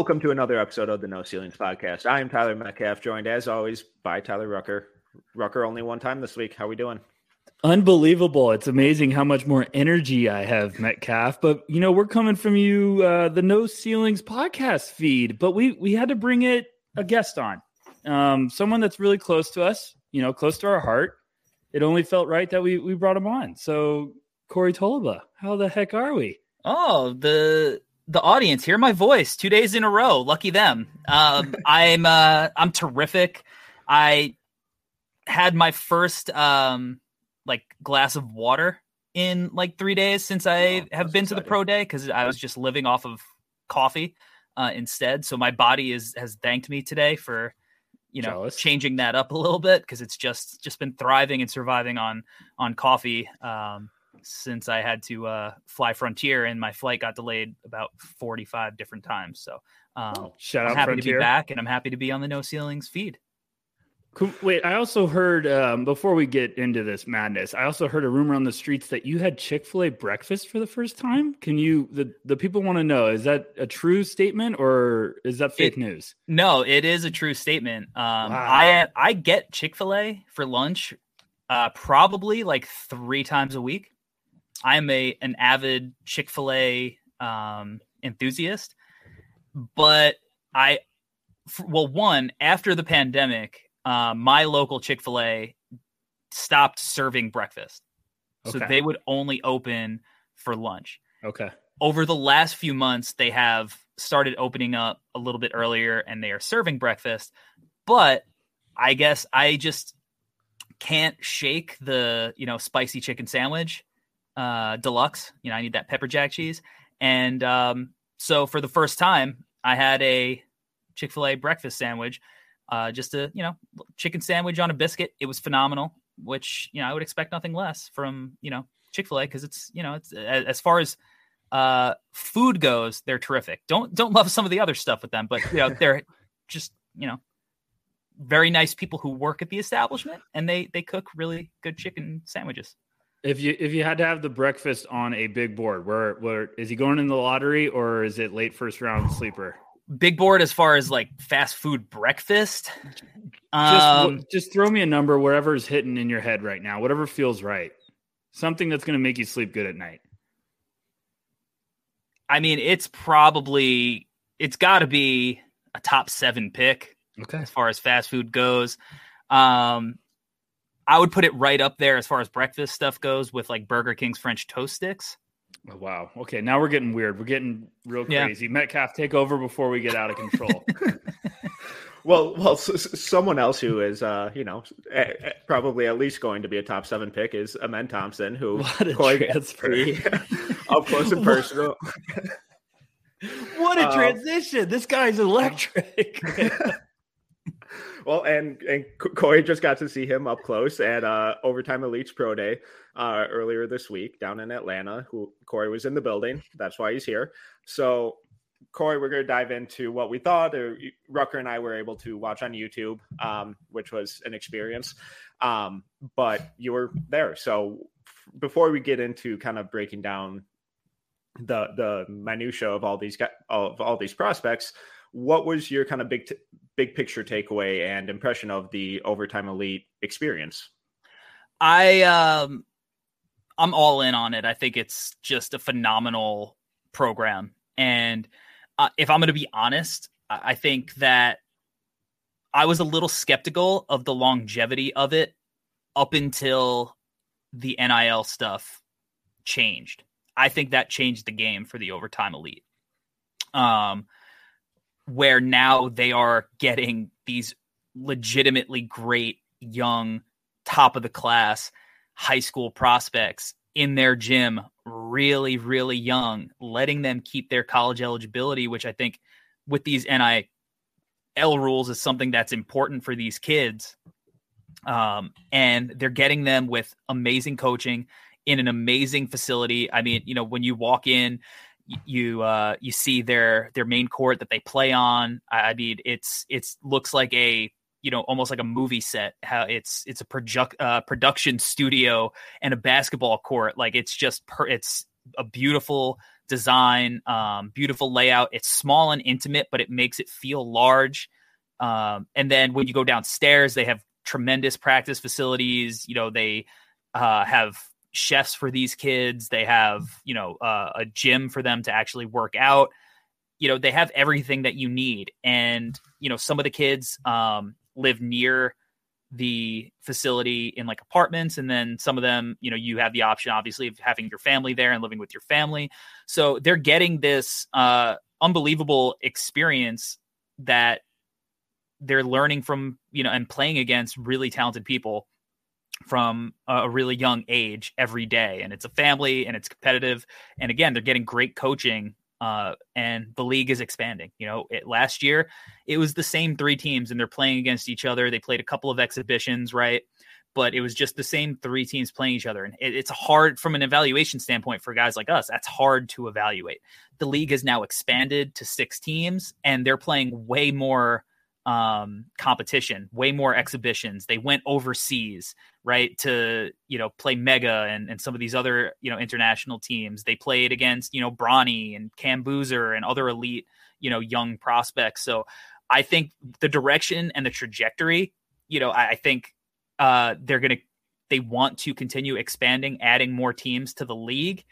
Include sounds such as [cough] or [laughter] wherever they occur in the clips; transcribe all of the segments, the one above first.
Welcome to another episode of the No Ceilings Podcast. I am Tyler Metcalf, joined as always by Tyler Rucker. Rucker only one time this week. How we doing? Unbelievable. It's amazing how much more energy I have, Metcalf. But you know, we're coming from you uh the No Ceilings podcast feed, but we we had to bring it a guest on. Um someone that's really close to us, you know, close to our heart. It only felt right that we we brought him on. So Corey Tulaba, how the heck are we? Oh, the the audience hear my voice two days in a row. Lucky them. Um, [laughs] I'm uh, I'm terrific. I had my first um, like glass of water in like three days since I Oh, have been to the pro day because I was just living off of coffee uh, instead. So my body is has thanked me today for you know Jealous. changing that up a little bit because it's just just been thriving and surviving on on coffee. Um, since I had to uh, fly Frontier and my flight got delayed about 45 different times. So um, Shout I'm out happy to be back and I'm happy to be on the No Ceilings feed. Wait, I also heard um, before we get into this madness, I also heard a rumor on the streets that you had Chick Fil A breakfast for the first time. Can you the the people want to know is that a true statement or is that fake It- news? No, it is a true statement. Um, Wow. I I get Chick Fil A for lunch, uh, probably like three times a week. I'm a an avid Chick Fil A um, enthusiast, but I, f- well, one after the pandemic, uh, my local Chick Fil A stopped serving breakfast, so Okay. they would only open for lunch Okay. over the last few months they have started opening up a little bit earlier and they are serving breakfast but i guess i just can't shake the you know spicy chicken sandwich uh deluxe you know i need that pepper jack cheese. And um so for the first time i had a chick-fil-a breakfast sandwich uh just a you know chicken sandwich on a biscuit. It was phenomenal which you know i would expect nothing less from you know chick-fil-a because it's you know it's as, as far as uh food goes they're terrific. Don't don't love some of the other stuff with them but you know [laughs] they're just you know very nice people who work at the establishment and they they cook really good chicken sandwiches If you if you had to have the breakfast on a big board, where where is he going in the lottery or is it late first round sleeper? big board as far as like fast food breakfast Just um just throw me a number wherever's hitting in your head right now, whatever feels right. Something that's going to make you sleep good at night. i mean it's probably it's got to be a top seven pick Okay. as far as fast food goes. Um, I would put it right up there as far as breakfast stuff goes with like Burger King's French toast sticks. Oh, wow. Okay, now we're getting weird. We're getting real Yeah. crazy. Metcalf, take over before we get out of control. [laughs] Well, well, s- s- someone else who is, uh, you know, eh, eh, probably at least going to be a top seven pick is Amen Thompson, who What a Corey got transfer. to [laughs] up close and personal. [laughs] what a Uh, transition! This guy's electric. Well, and and Corey just got to see him up close at uh, Overtime Elites Pro Day uh, earlier this week down in Atlanta. Who Corey was in the building. That's why he's here. So, Corey, we're going to dive into what we thought. Or Rucker and I were able to watch on YouTube, um, which was an experience. Um, but you were there, so f- before we get into kind of breaking down the the minutia of all these of all these prospects, what was your kind of big t- big picture takeaway and impression of the overtime elite experience? I um I'm all in on it. I think it's just a phenomenal program. And uh, if I'm going to be honest, I I think that I was a little skeptical of the longevity of it up until the NIL stuff changed. I think that changed the game for the overtime elite. Um where now they are getting these legitimately great young top of the class high school prospects in their gym really really young letting them keep their college eligibility which i think with these NIL rules is something that's important for these kids. Um, and they're getting them with amazing coaching in an amazing facility. I mean you know when you walk in you uh, you see their their main court that they play on. I mean, it's it's looks like a you know almost like a movie set. How it's it's a project uh, production studio and a basketball court. Like it's just per, it's a beautiful design, um, beautiful layout. It's small and intimate, but it makes it feel large. Um, and then when you go downstairs, they have tremendous practice facilities. You know, they uh, have chefs for these kids. They have, you know, uh, a gym for them to actually work out. You know, they have everything that you need. And, you know, some of the kids um, live near the facility in like apartments. And then some of them, you know, you have the option, obviously, of having your family there and living with your family. So they're getting this uh, unbelievable experience that they're learning from, you know, and playing against really talented people from a really young age every day and it's a family and it's competitive and again they're getting great coaching uh, and the league is expanding you know it, last year it was the same three teams and they're playing against each other they played a couple of exhibitions right but it was just the same three teams playing each other and it, it's hard from an evaluation standpoint for guys like us that's hard to evaluate. The league has now expanded to six teams and they're playing way more um, competition, way more exhibitions. They went overseas, right, to you know play Mega and, and some of these other you know international teams. They played against you know Bronny and Cam Boozer and other elite you know young prospects. So I think the direction and the trajectory, you know, I, I think uh, they're gonna they want to continue expanding, adding more teams to the league,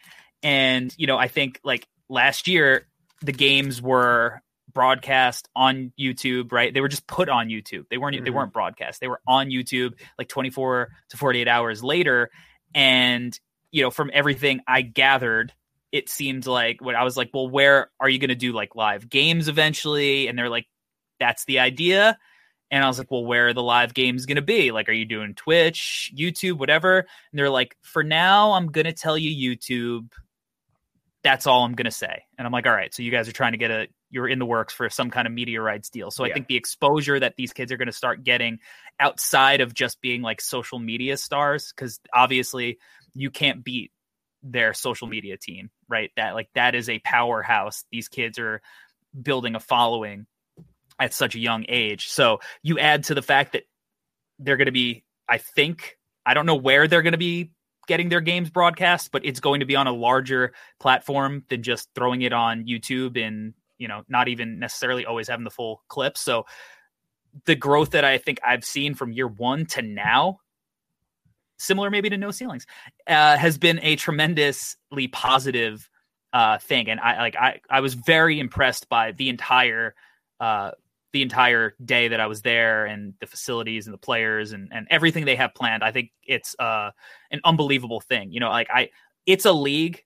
and you know I think like last year the games were broadcast on YouTube, right? They were just put on YouTube. They weren't mm-hmm. they weren't broadcast. They were on YouTube like 24 to 48 hours later and you know, from everything I gathered, it seemed like what I was like, well, where are you going to do like live games eventually? And they're like, that's the idea. And I was like, well, where are the live games going to be? Like, are you doing Twitch, YouTube, whatever? And they're like, for now, I'm going to tell you YouTube. That's all I'm going to say. And I'm like, all right. So you guys are trying to get a you're in the works for some kind of media rights deal. So yeah. I think the exposure that these kids are going to start getting outside of just being like social media stars, because obviously you can't beat their social media team, right? That like that is a powerhouse. These kids are building a following at such a young age. So you add to the fact that they're going to be, I think, I don't know where they're going to be getting their games broadcast, but it's going to be on a larger platform than just throwing it on YouTube and you know, not even necessarily always having the full clip. So the growth that I think I've seen from year one to now, similar maybe to no ceilings, uh, has been a tremendously positive uh, thing. And I like I I was very impressed by the entire uh, the entire day that I was there and the facilities and the players and, and everything they have planned. I think it's uh, an unbelievable thing. You know, like I, it's a league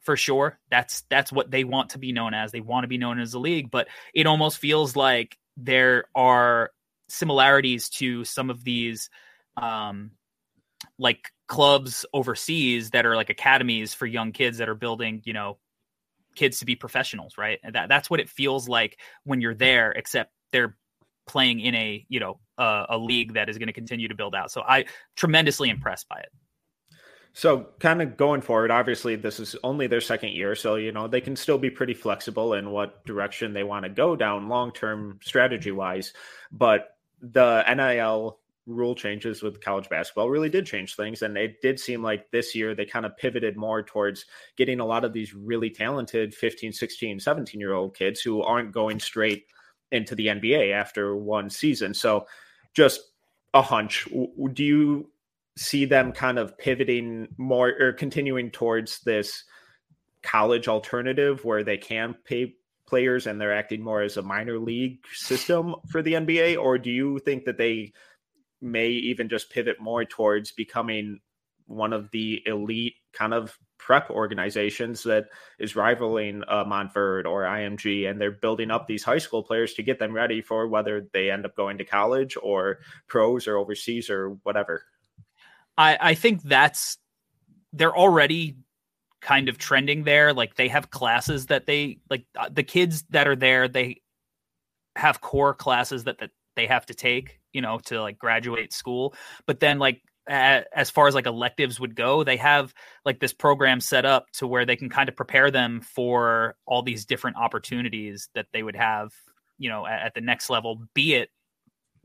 for sure. That's that's what they want to be known as. They want to be known as a league, but it almost feels like there are similarities to some of these um like clubs overseas that are like academies for young kids that are building, you know, kids to be professionals, right? That that's what it feels like when you're there except they're playing in a, you know, uh, a league that is going to continue to build out. So I tremendously impressed by it. So, kind of going forward, obviously, this is only their second year. So, you know, they can still be pretty flexible in what direction they want to go down long term strategy wise. But the NIL rule changes with college basketball really did change things. And it did seem like this year they kind of pivoted more towards getting a lot of these really talented 15, 16, 17 year old kids who aren't going straight into the NBA after one season. So, just a hunch. Do you see them kind of pivoting more or continuing towards this college alternative where they can pay players and they're acting more as a minor league system for the NBA? Or do you think that they may even just pivot more towards becoming one of the elite kind of prep organizations that is rivaling uh, Montverde or IMG, and they're building up these high school players to get them ready for whether they end up going to college or pros or overseas or whatever. I, I think that's they're already kind of trending there. Like they have classes that they like uh, the kids that are there, they have core classes that, that they have to take, you know, to like graduate school. But then like as far as like electives would go, they have like this program set up to where they can kind of prepare them for all these different opportunities that they would have, you know, at, at the next level, be it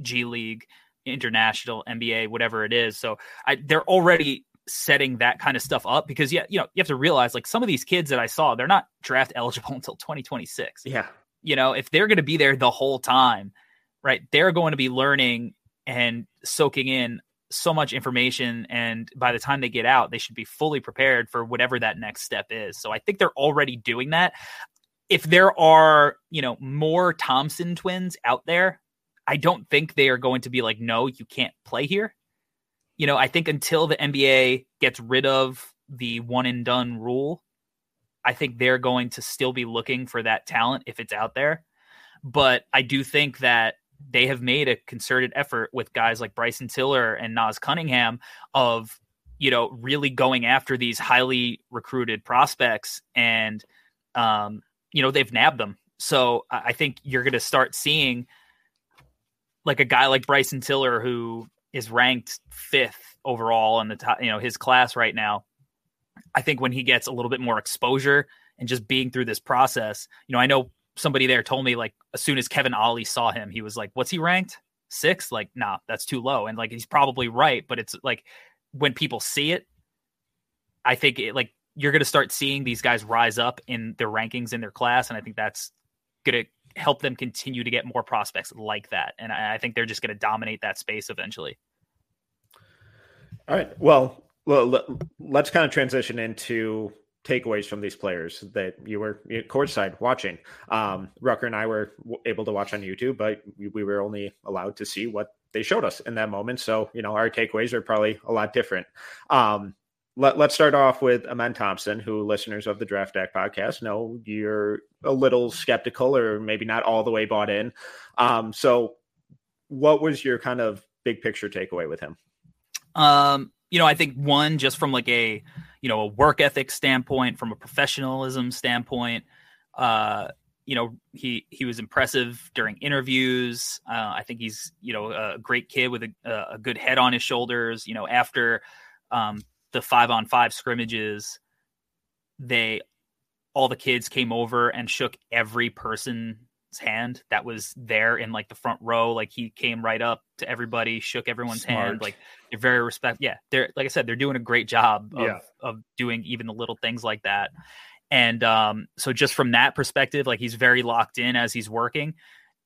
G League, international, NBA, whatever it is. So I, they're already setting that kind of stuff up because yeah, you know, you have to realize like some of these kids that I saw, they're not draft [laughs] eligible until 2026. Yeah. You know, if they're going to be there the whole time, right, they're going to be learning and soaking in so much information and by the time they get out they should be fully prepared for whatever that next step is so i think they're already doing that if there are you know more thompson twins out there i don't think they are going to be like no you can't play here you know i think until the nba gets rid of the one and done rule i think they're going to still be looking for that talent if it's out there but i do think that they have made a concerted effort with guys like Bryson Tiller and Nas Cunningham of you know really going after these highly recruited prospects and um, you know they've nabbed them. So I think you're going to start seeing like a guy like Bryson Tiller who is ranked fifth overall in the top, you know, his class right now. I think when he gets a little bit more exposure and just being through this process, you know, I know somebody there told me like as soon as Kevin Ollie saw him, he was like, "What's he ranked? Six? Like, nah, that's too low." And like he's probably right, but it's like when people see it, I think it, like you're going to start seeing these guys rise up in their rankings in their class, and I think that's going to help them continue to get more prospects like that. And I, I think they're just going to dominate that space eventually. All right. Well, well, let's kind of transition into takeaways from these players that you were courtside watching. Um, Rucker and I were able to watch on YouTube, but we, we were only allowed to see what they showed us in that moment. So, you know, our takeaways are probably a lot different. Um, let, us start off with Amen Thompson, who listeners of the Draft Deck podcast know you're a little skeptical or maybe not all the way bought in. Um, so, what was your kind of big picture takeaway with him? Um, you know, I think one just from like a you know a work ethic standpoint, from a professionalism standpoint, uh, you know he he was impressive during interviews. Uh, I think he's you know a great kid with a, a good head on his shoulders. You know after um, the five on five scrimmages, they all the kids came over and shook every person's hand that was there in like the front row. Like he came right up to everybody, shook everyone's Smart. hand. Like they're very respect. Yeah, they're like I said, they're doing a great job of, yeah. of doing even the little things like that. And um, so just from that perspective, like he's very locked in as he's working.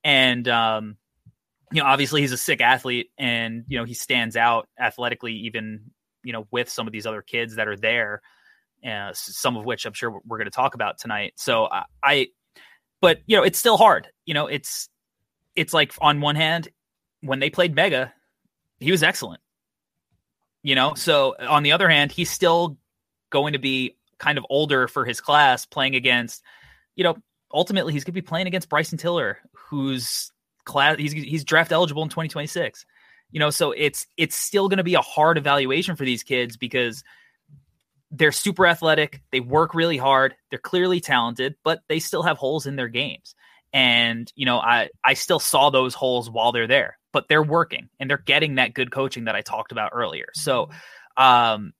And um, you know, obviously he's a sick athlete and you know, he stands out athletically even, you know, with some of these other kids that are there. Uh, some of which I'm sure we're going to talk about tonight. So I, I but you know it's still hard you know it's it's like on one hand when they played mega he was excellent you know so on the other hand he's still going to be kind of older for his class playing against you know ultimately he's going to be playing against Bryson Tiller who's class he's he's draft eligible in 2026 you know so it's it's still going to be a hard evaluation for these kids because they're super athletic. They work really hard. They're clearly talented, but they still have holes in their games. And, you know, I, I still saw those holes while they're there, but they're working and they're getting that good coaching that I talked about earlier. So, um,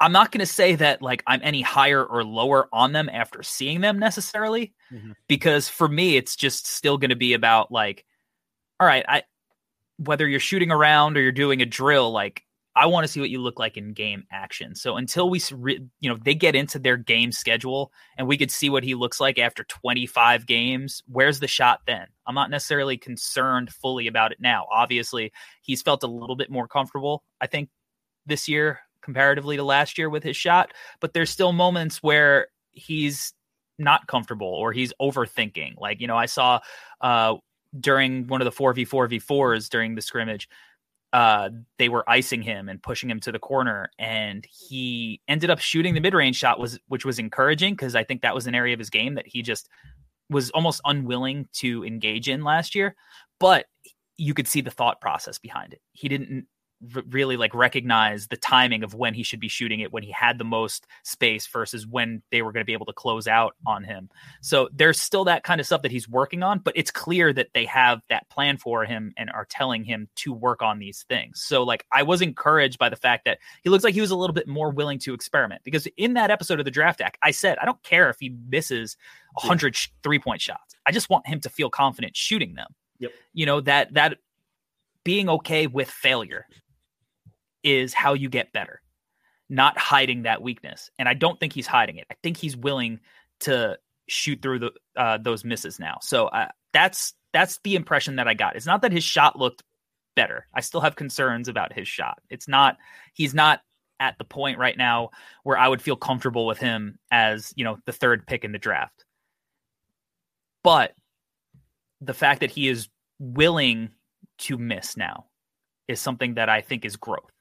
I'm not going to say that like I'm any higher or lower on them after seeing them necessarily, mm-hmm. because for me, it's just still going to be about like, all right, I, whether you're shooting around or you're doing a drill, like I want to see what you look like in game action. So until we, you know, they get into their game schedule and we could see what he looks like after 25 games, where's the shot then? I'm not necessarily concerned fully about it now. Obviously, he's felt a little bit more comfortable, I think, this year comparatively to last year with his shot, but there's still moments where he's not comfortable or he's overthinking. Like, you know, I saw uh, during one of the 4v4v4s during the scrimmage, uh, they were icing him and pushing him to the corner, and he ended up shooting the mid range shot, was which was encouraging because I think that was an area of his game that he just was almost unwilling to engage in last year. But you could see the thought process behind it. He didn't really like recognize the timing of when he should be shooting it when he had the most space versus when they were going to be able to close out on him. So there's still that kind of stuff that he's working on, but it's clear that they have that plan for him and are telling him to work on these things. So like I was encouraged by the fact that he looks like he was a little bit more willing to experiment because in that episode of the Draft Deck, I said I don't care if he misses 100 yeah. three point shots. I just want him to feel confident shooting them. Yep. You know that that being okay with failure is how you get better, not hiding that weakness. And I don't think he's hiding it. I think he's willing to shoot through the uh, those misses now. So uh, that's that's the impression that I got. It's not that his shot looked better. I still have concerns about his shot. It's not he's not at the point right now where I would feel comfortable with him as, you know, the third pick in the draft. But the fact that he is willing to miss now is something that I think is growth.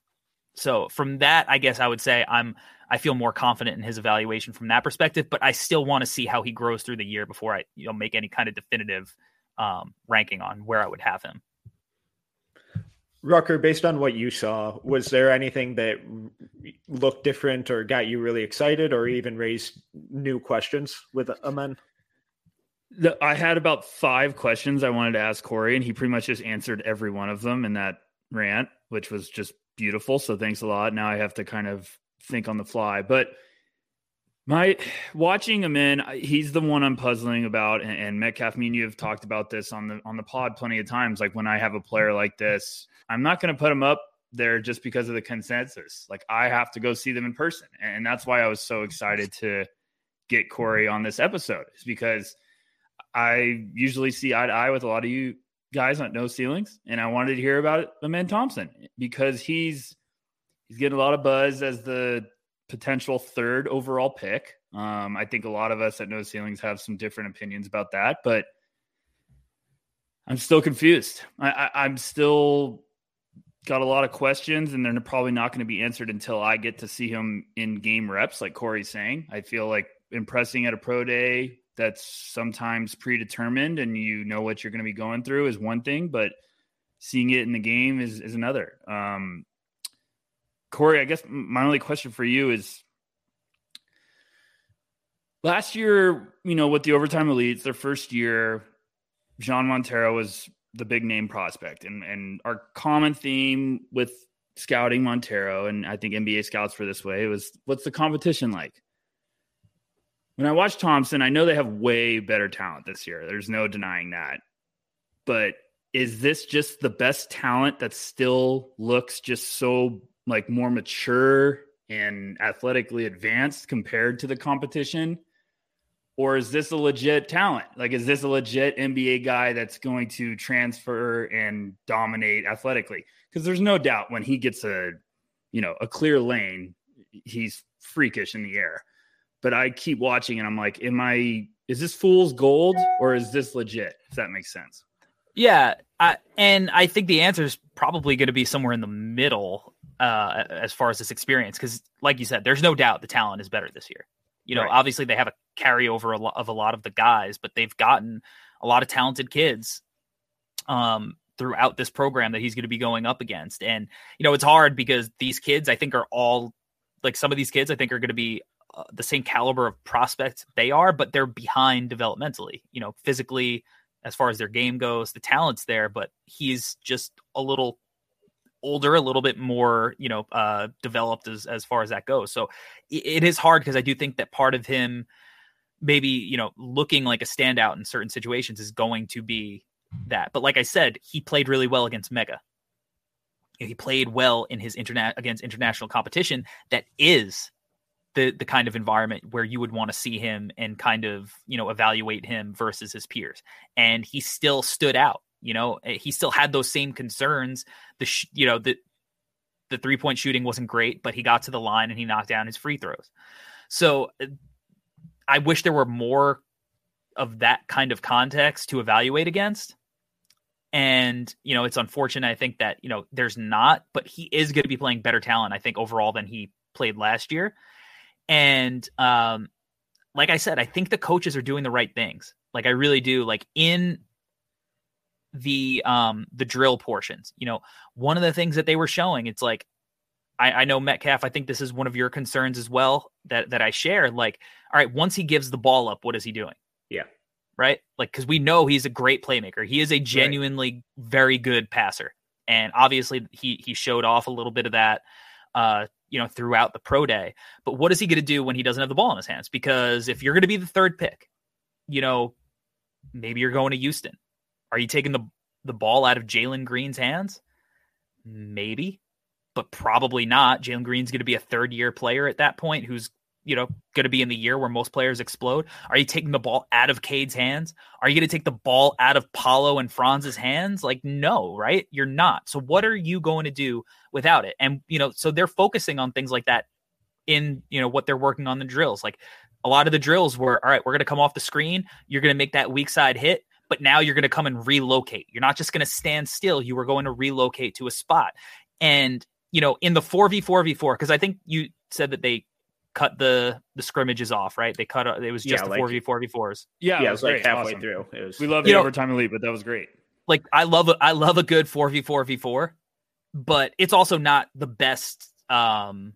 So from that, I guess I would say I'm I feel more confident in his evaluation from that perspective, but I still want to see how he grows through the year before I you know make any kind of definitive um, ranking on where I would have him. Rucker, based on what you saw, was there anything that looked different or got you really excited or even raised new questions with Amen? The, I had about five questions I wanted to ask Corey, and he pretty much just answered every one of them in that rant, which was just beautiful. So thanks a lot. Now I have to kind of think on the fly. But my watching him in, he's the one I'm puzzling about. And, and Metcalf, me and you have talked about this on the on the pod plenty of times. Like when I have a player like this, I'm not going to put him up there just because of the consensus. Like I have to go see them in person, and that's why I was so excited to get Corey on this episode. Is because I usually see eye to eye with a lot of you guys on no ceilings, and I wanted to hear about Amen Thompson because he's he's getting a lot of buzz as the potential third overall pick. Um, I think a lot of us at No Ceilings have some different opinions about that, but I'm still confused. I, I, am still got a lot of questions, and they're probably not going to be answered until I get to see him in game reps, like Corey's saying. I feel like impressing at a pro day that's sometimes predetermined and you know what you're going to be going through is one thing, but seeing it in the game is, is another. Um, Corey, I guess my only question for you is last year, you know, with the overtime elites, their first year, Jean Montero was the big name prospect. And, and our common theme with scouting Montero, and I think NBA scouts for this way, was what's the competition like? When I watch Thompson, I know they have way better talent this year. There's no denying that. But is this just the best talent that still looks just so like more mature and athletically advanced compared to the competition? Or is this a legit talent? Like, is this a legit NBA guy that's going to transfer and dominate athletically? Because there's no doubt when he gets a, you know, a clear lane, he's freakish in the air but I keep watching and I'm like, am I is this fool's gold or is this legit? If that makes sense. Yeah, I, and I think the answer is probably going to be somewhere in the middle uh, as far as this experience, because like you said, there's no doubt the talent is better this year. You know, right. obviously they have a carryover of a lot of the guys, but they've gotten a lot of talented kids um, throughout this program that he's going to be going up against. And you know, it's hard because these kids, I think, are all like some of these kids, I think, are going to be the same caliber of prospect they are, but they're behind developmentally. You know, physically, as far as their game goes, the talent's there, but he's just a little older, a little bit more, you know, uh, developed as as far as that goes. So it, it is hard because I do think that part of him maybe you know looking like a standout in certain situations is going to be that. But like I said, he played really well against Mega. He played well in his internet against international competition that is the the kind of environment where you would want to see him and kind of you know evaluate him versus his peers and he still stood out you know eh, he still had those same concerns the sh- you know the the three point shooting wasn't great but he got to the line and he knocked down his free throws so eh, i wish there were more of that kind of context to evaluate against And, you know, it's unfortunate. I think that, you know, there's not, but he is going to be playing better talent, I think, overall than he played last year. And, um, like I said, I think the coaches are doing the right things. Like I really do. Like in the um the drill portions, you know, one of the things that they were showing, it's like I, I know Metcalf, I think this is one of your concerns as well that that I share. Like, all right, once he gives the ball up, what is he doing? Yeah. Right? Like, because we know he's a great playmaker. He is a genuinely right. very good passer. And obviously he he showed off a little bit of that uh you know, throughout the pro day. But what is he going to do when he doesn't have the ball in his hands? Because if you're going to be the third pick, you know, maybe you're going to Houston. Are you taking the the ball out of Jalen Green's hands? Maybe, but probably not. Jalen Green's going to be a third year player at that point who's you know, going to be in the year where most players explode? Are you taking the ball out of Cade's hands? Are you going to take the ball out of Paolo and Franz's hands? Like, no, right? You're not. So, what are you going to do without it? And, you know, so they're focusing on things like that in, you know, what they're working on the drills. Like, a lot of the drills were, all right, we're going to come off the screen. You're going to make that weak side hit but now you're going to come and relocate. You're not just going to stand still. You were going to relocate to a spot. And, you know, in the 4v4v4, because I think you said that they cut the the scrimmages off, right? They cut it was just yeah, the four v four v fours. Yeah, yeah, it was, it was like halfway awesome. through. It was we love the know, overtime elite, but that was great. Like I love I love a good four v four v four, but it's also not the best um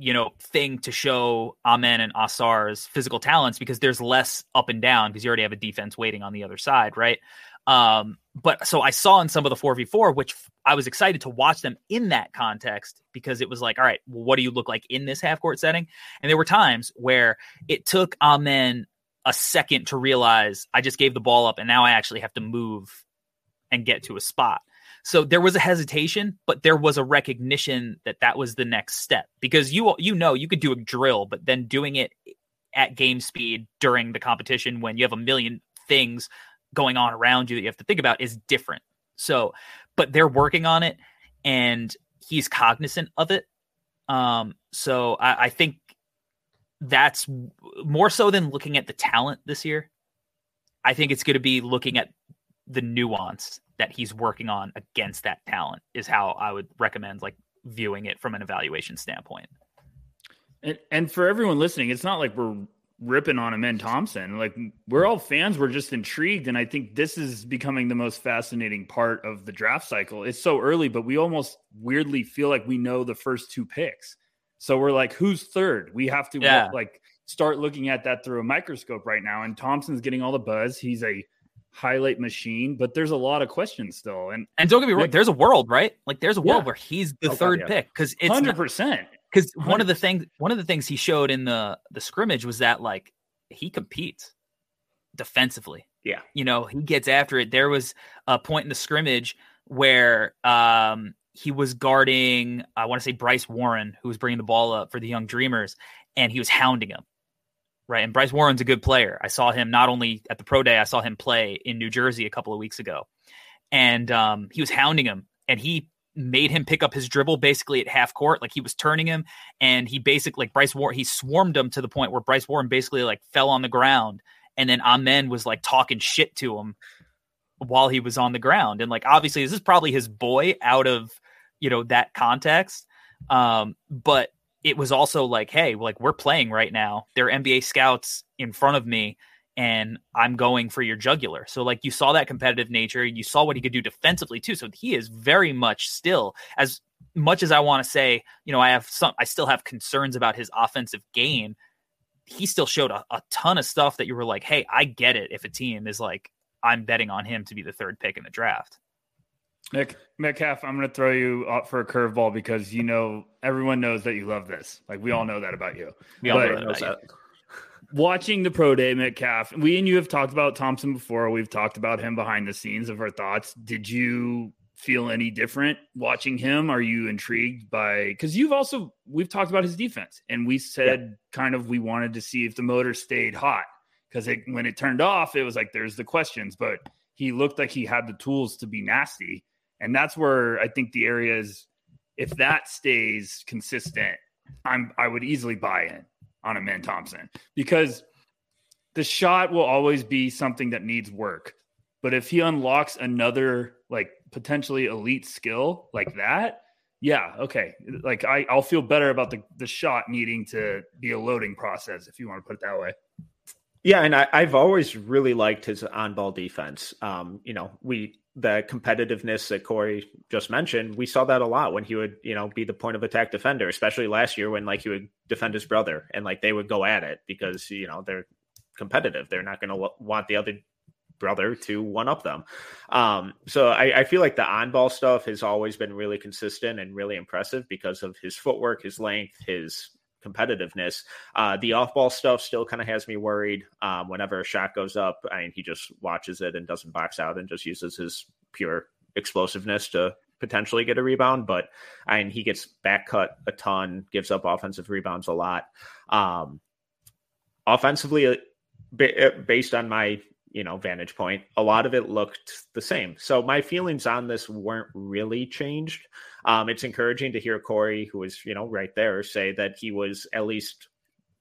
you know thing to show Amen and Ausar's physical talents because there's less up and down because you already have a defense waiting on the other side, right? Um, but so I saw in some of the 4v4, which I was excited to watch them in that context because it was like, all right, well, what do you look like in this half court setting? And there were times where it took Amen a second to realize I just gave the ball up and now I actually have to move and get to a spot. So there was a hesitation, but there was a recognition that that was the next step because you you know you could do a drill, but then doing it at game speed during the competition when you have a million things going on around you that you have to think about is different. So, but they're working on it and he's cognizant of it. Um, so I, I think that's more so than looking at the talent this year. I think it's going to be looking at the nuance that he's working on against that talent is how I would recommend like viewing it from an evaluation standpoint. And, and for everyone listening, it's not like we're ripping on Amen Thompson. Like we're all fans, we're just intrigued. And I think this is becoming the most fascinating part of the draft cycle. It's so early, but we almost weirdly feel like we know the first two picks. So we're like, who's third? We have to yeah. like start looking at that through a microscope right now. And Thompson's getting all the buzz. He's a highlight machine, but there's a lot of questions still. And and don't get me wrong, there's a world, right? Like there's a world yeah. where he's the oh, third God, yeah. pick because it's hundred percent because one of the things one of the things he showed in the the scrimmage was that like he competes defensively. Yeah, you know he gets after it. There was a point in the scrimmage where um he was guarding I want to say Bryce Warren who was bringing the ball up for the Young Dreamers and he was hounding him. Right, and Bryce Warren's a good player. I saw him not only at the pro day, I saw him play in New Jersey a couple of weeks ago, and um, he was hounding him, and he made him pick up his dribble basically at half court. Like he was turning him and he basically like Bryce Warren, he swarmed him to the point where Bryce Warren basically like fell on the ground. And then Amen was like talking shit to him while he was on the ground. And like obviously this is probably his boy out of, you know, that context. Um, but it was also like, hey, like we're playing right now. There are NBA scouts in front of me and I'm going for your jugular. So like you saw that competitive nature, you saw what he could do defensively too. So he is very much still as much as I want to say, you know, I have some I still have concerns about his offensive game. He still showed a, a ton of stuff that you were like, "Hey, I get it if a team is like I'm betting on him to be the third pick in the draft." Mick Metcalf, I'm going to throw you out for a curveball because you know everyone knows that you love this. Like we all know that about you. We all but, know that watching the pro day Metcalf, we and you have talked about Thompson before. We've talked about him behind the scenes of our thoughts. Did you feel any different watching him? Are you intrigued by because you've also we've talked about his defense and we said yeah. kind of we wanted to see if the motor stayed hot because it when it turned off, it was like there's the questions, but he looked like he had the tools to be nasty. And that's where I think the area is if that stays consistent, I'm I would easily buy in on Amen Thompson because the shot will always be something that needs work. But if he unlocks another like potentially elite skill like that, yeah, okay. Like I, I'll feel better about the the shot needing to be a loading process if you want to put it that way. Yeah, and I, have always really liked his on-ball defense. Um, you know, we the competitiveness that Corey just mentioned, we saw that a lot when he would, you know, be the point of attack defender, especially last year when like he would defend his brother and like they would go at it because you know they're competitive. They're not going to want the other brother to one up them. Um, so I, I, feel like the on ball stuff has always been really consistent and really impressive because of his footwork, his length, his competitiveness. Uh, the off ball stuff still kind of has me worried. Um, whenever a shot goes up, I mean, he just watches it and doesn't box out and just uses his pure explosiveness to potentially get a rebound. But I mean, he gets back cut a ton, gives up offensive rebounds a lot. Um, offensively, uh, uh, based on my you know vantage point a lot of it looked the same so my feelings on this weren't really changed um, it's encouraging to hear corey who was you know right there say that he was at least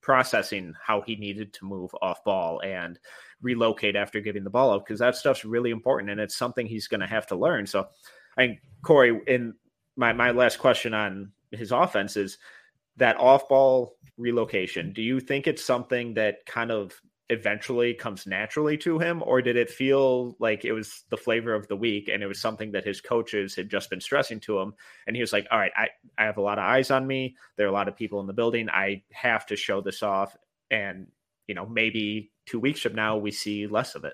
processing how he needed to move off ball and relocate after giving the ball up because that stuff's really important and it's something he's going to have to learn. So think corey in my, my last question on his offense is that off ball relocation. Do you think it's something that kind of eventually comes naturally to him or did it feel like it was the flavor of the week and it was something that his coaches had just been stressing to him? And he was like all right i, I have a lot of eyes on me. There are a lot of people in the building. I have to show this off. And you know maybe two weeks from now we see less of it.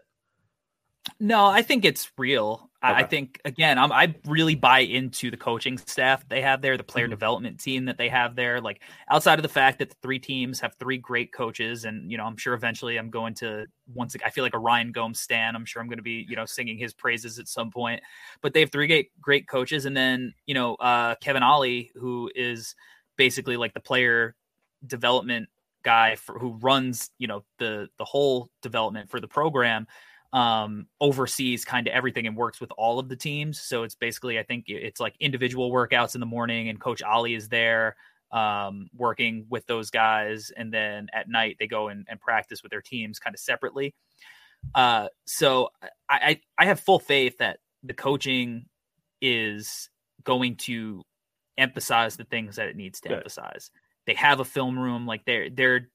No, I think it's real. Okay. I think again, I'm, i really buy into the coaching staff they have there, the player mm-hmm. development team that they have there. Like outside of the fact that the three teams have three great coaches, and you know, I'm sure eventually I'm going to once. I feel like a Ryan Gomes stan. I'm sure I'm going to be you know singing his praises at some point. But they have three great great coaches, and then you know uh, Kevin Ollie, who is basically like the player development guy for, who runs you know the the whole development for the program um, oversees kind of everything and works with all of the teams. So it's basically, I think it's like individual workouts in the morning, and Coach Ollie is there um, working with those guys, and then at night they go and, and practice with their teams kind of separately. Uh, so I, I have full faith that the coaching is going to emphasize the things that it needs to Good. emphasize. They have a film room, like they're they're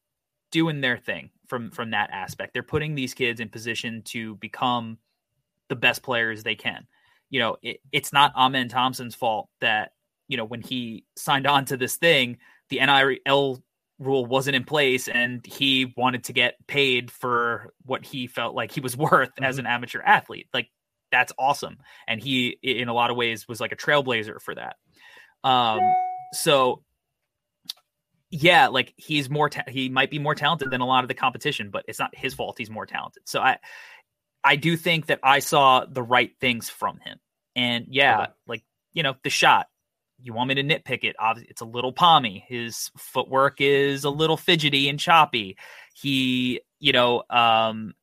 doing their thing from from that aspect. They're putting these kids in position to become the best players they can. You know, it, it's not Amen Thompson's fault that you know when he signed on to this thing, the NIL rule wasn't in place and he wanted to get paid for what he felt like he was [laughs] worth mm-hmm. as an amateur athlete. Like that's awesome. And he in a lot of ways was like a trailblazer for that. Um so yeah, like he's more ta- he might be more talented than a lot of the competition, but it's not his fault he's more talented. So I I do think that I saw the right things from him. And yeah, okay. like you know, the shot. You want me to nitpick it? Obviously, it's a little palmy. His footwork is a little fidgety and choppy. He, you know, um,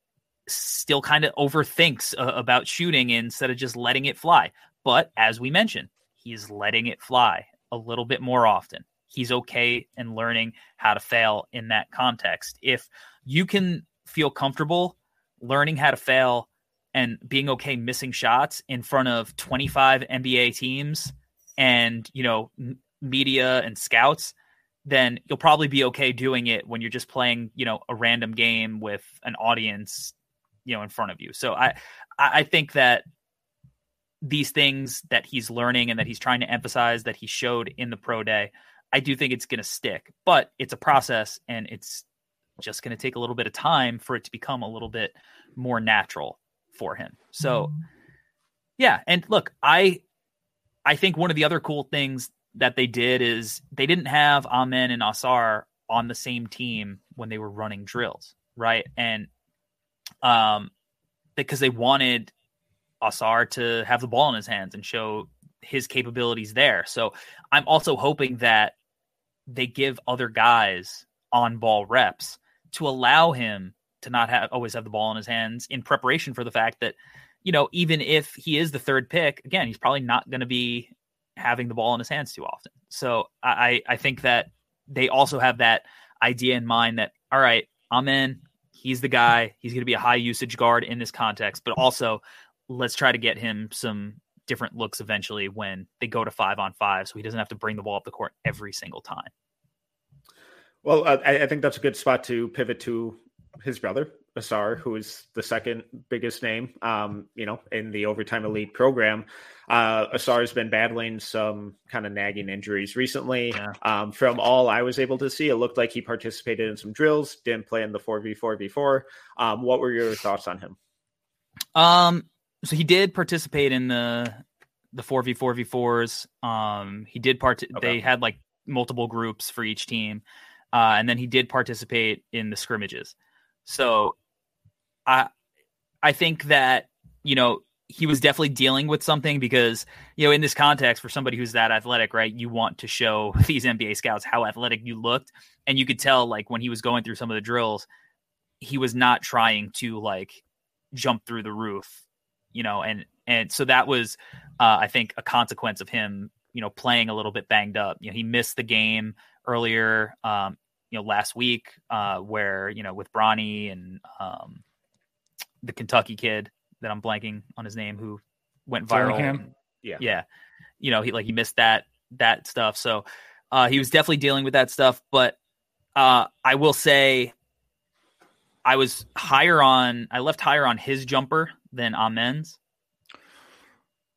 still kind of overthinks uh, about shooting instead of just letting it fly. But as we mentioned, he's letting it fly a little bit more often he's okay in learning how to fail in that context. If you can feel comfortable learning how to fail and being okay missing shots in front of 25 NBA teams and, you know, media and scouts, then you'll probably be okay doing it when you're just playing, you know, a random game with an audience, you know, in front of you. So I I think that these things that he's learning and that he's trying to emphasize that he showed in the pro day I do think it's going to stick, but it's a process and it's just going to take a little bit of time for it to become a little bit more natural for him. So, mm-hmm. yeah, and look, I I think one of the other cool things that they did is they didn't have Amen and Ausar on the same team when they were running drills, right? And um because they wanted Ausar to have the ball in his hands and show his capabilities there. So I'm also hoping that they give other guys on ball reps to allow him to not have always have the ball in his hands in preparation for the fact that you know even if he is the third pick again he's probably not going to be having the ball in his hands too often so i i think that they also have that idea in mind that all right i'm in he's the guy. He's going to be a high usage guard in this context, but also let's try to get him some different looks eventually when they go to five on five, so he doesn't have to bring the ball up the court every single time. Well, uh, I, I think that's a good spot to pivot to his brother, Ausar, who is the second biggest name, um, you know, in the overtime elite program. Uh, Ausar has been battling some kind of nagging injuries recently. Yeah. Um, from all I was able to see, it looked like he participated in some drills, didn't play in the 4v4 before. Um, what were your thoughts on him? Um, so he did participate in the the 4v4 v4s. Um, he did part, okay. they had like multiple groups for each team. Uh, and then he did participate in the scrimmages. So I I think that, you know, he was definitely dealing with something because, you know, in this context for somebody who's that athletic, right, you want to show [laughs] these NBA scouts how athletic you looked. And you could tell like when he was going through some of the drills, he was not trying to like jump through the roof, you know, and and so that was uh, I think a consequence of him, you know, playing a little bit banged up. You know, he missed the game earlier, um, you know, last week, uh, where you know with Bronny and um, the Kentucky kid that I'm blanking on his name who went viral. And, yeah, yeah, you know, he like he missed that that stuff. So uh, he was definitely dealing with that stuff. But uh, I will say, I was higher on. I left higher on his jumper than Amen's.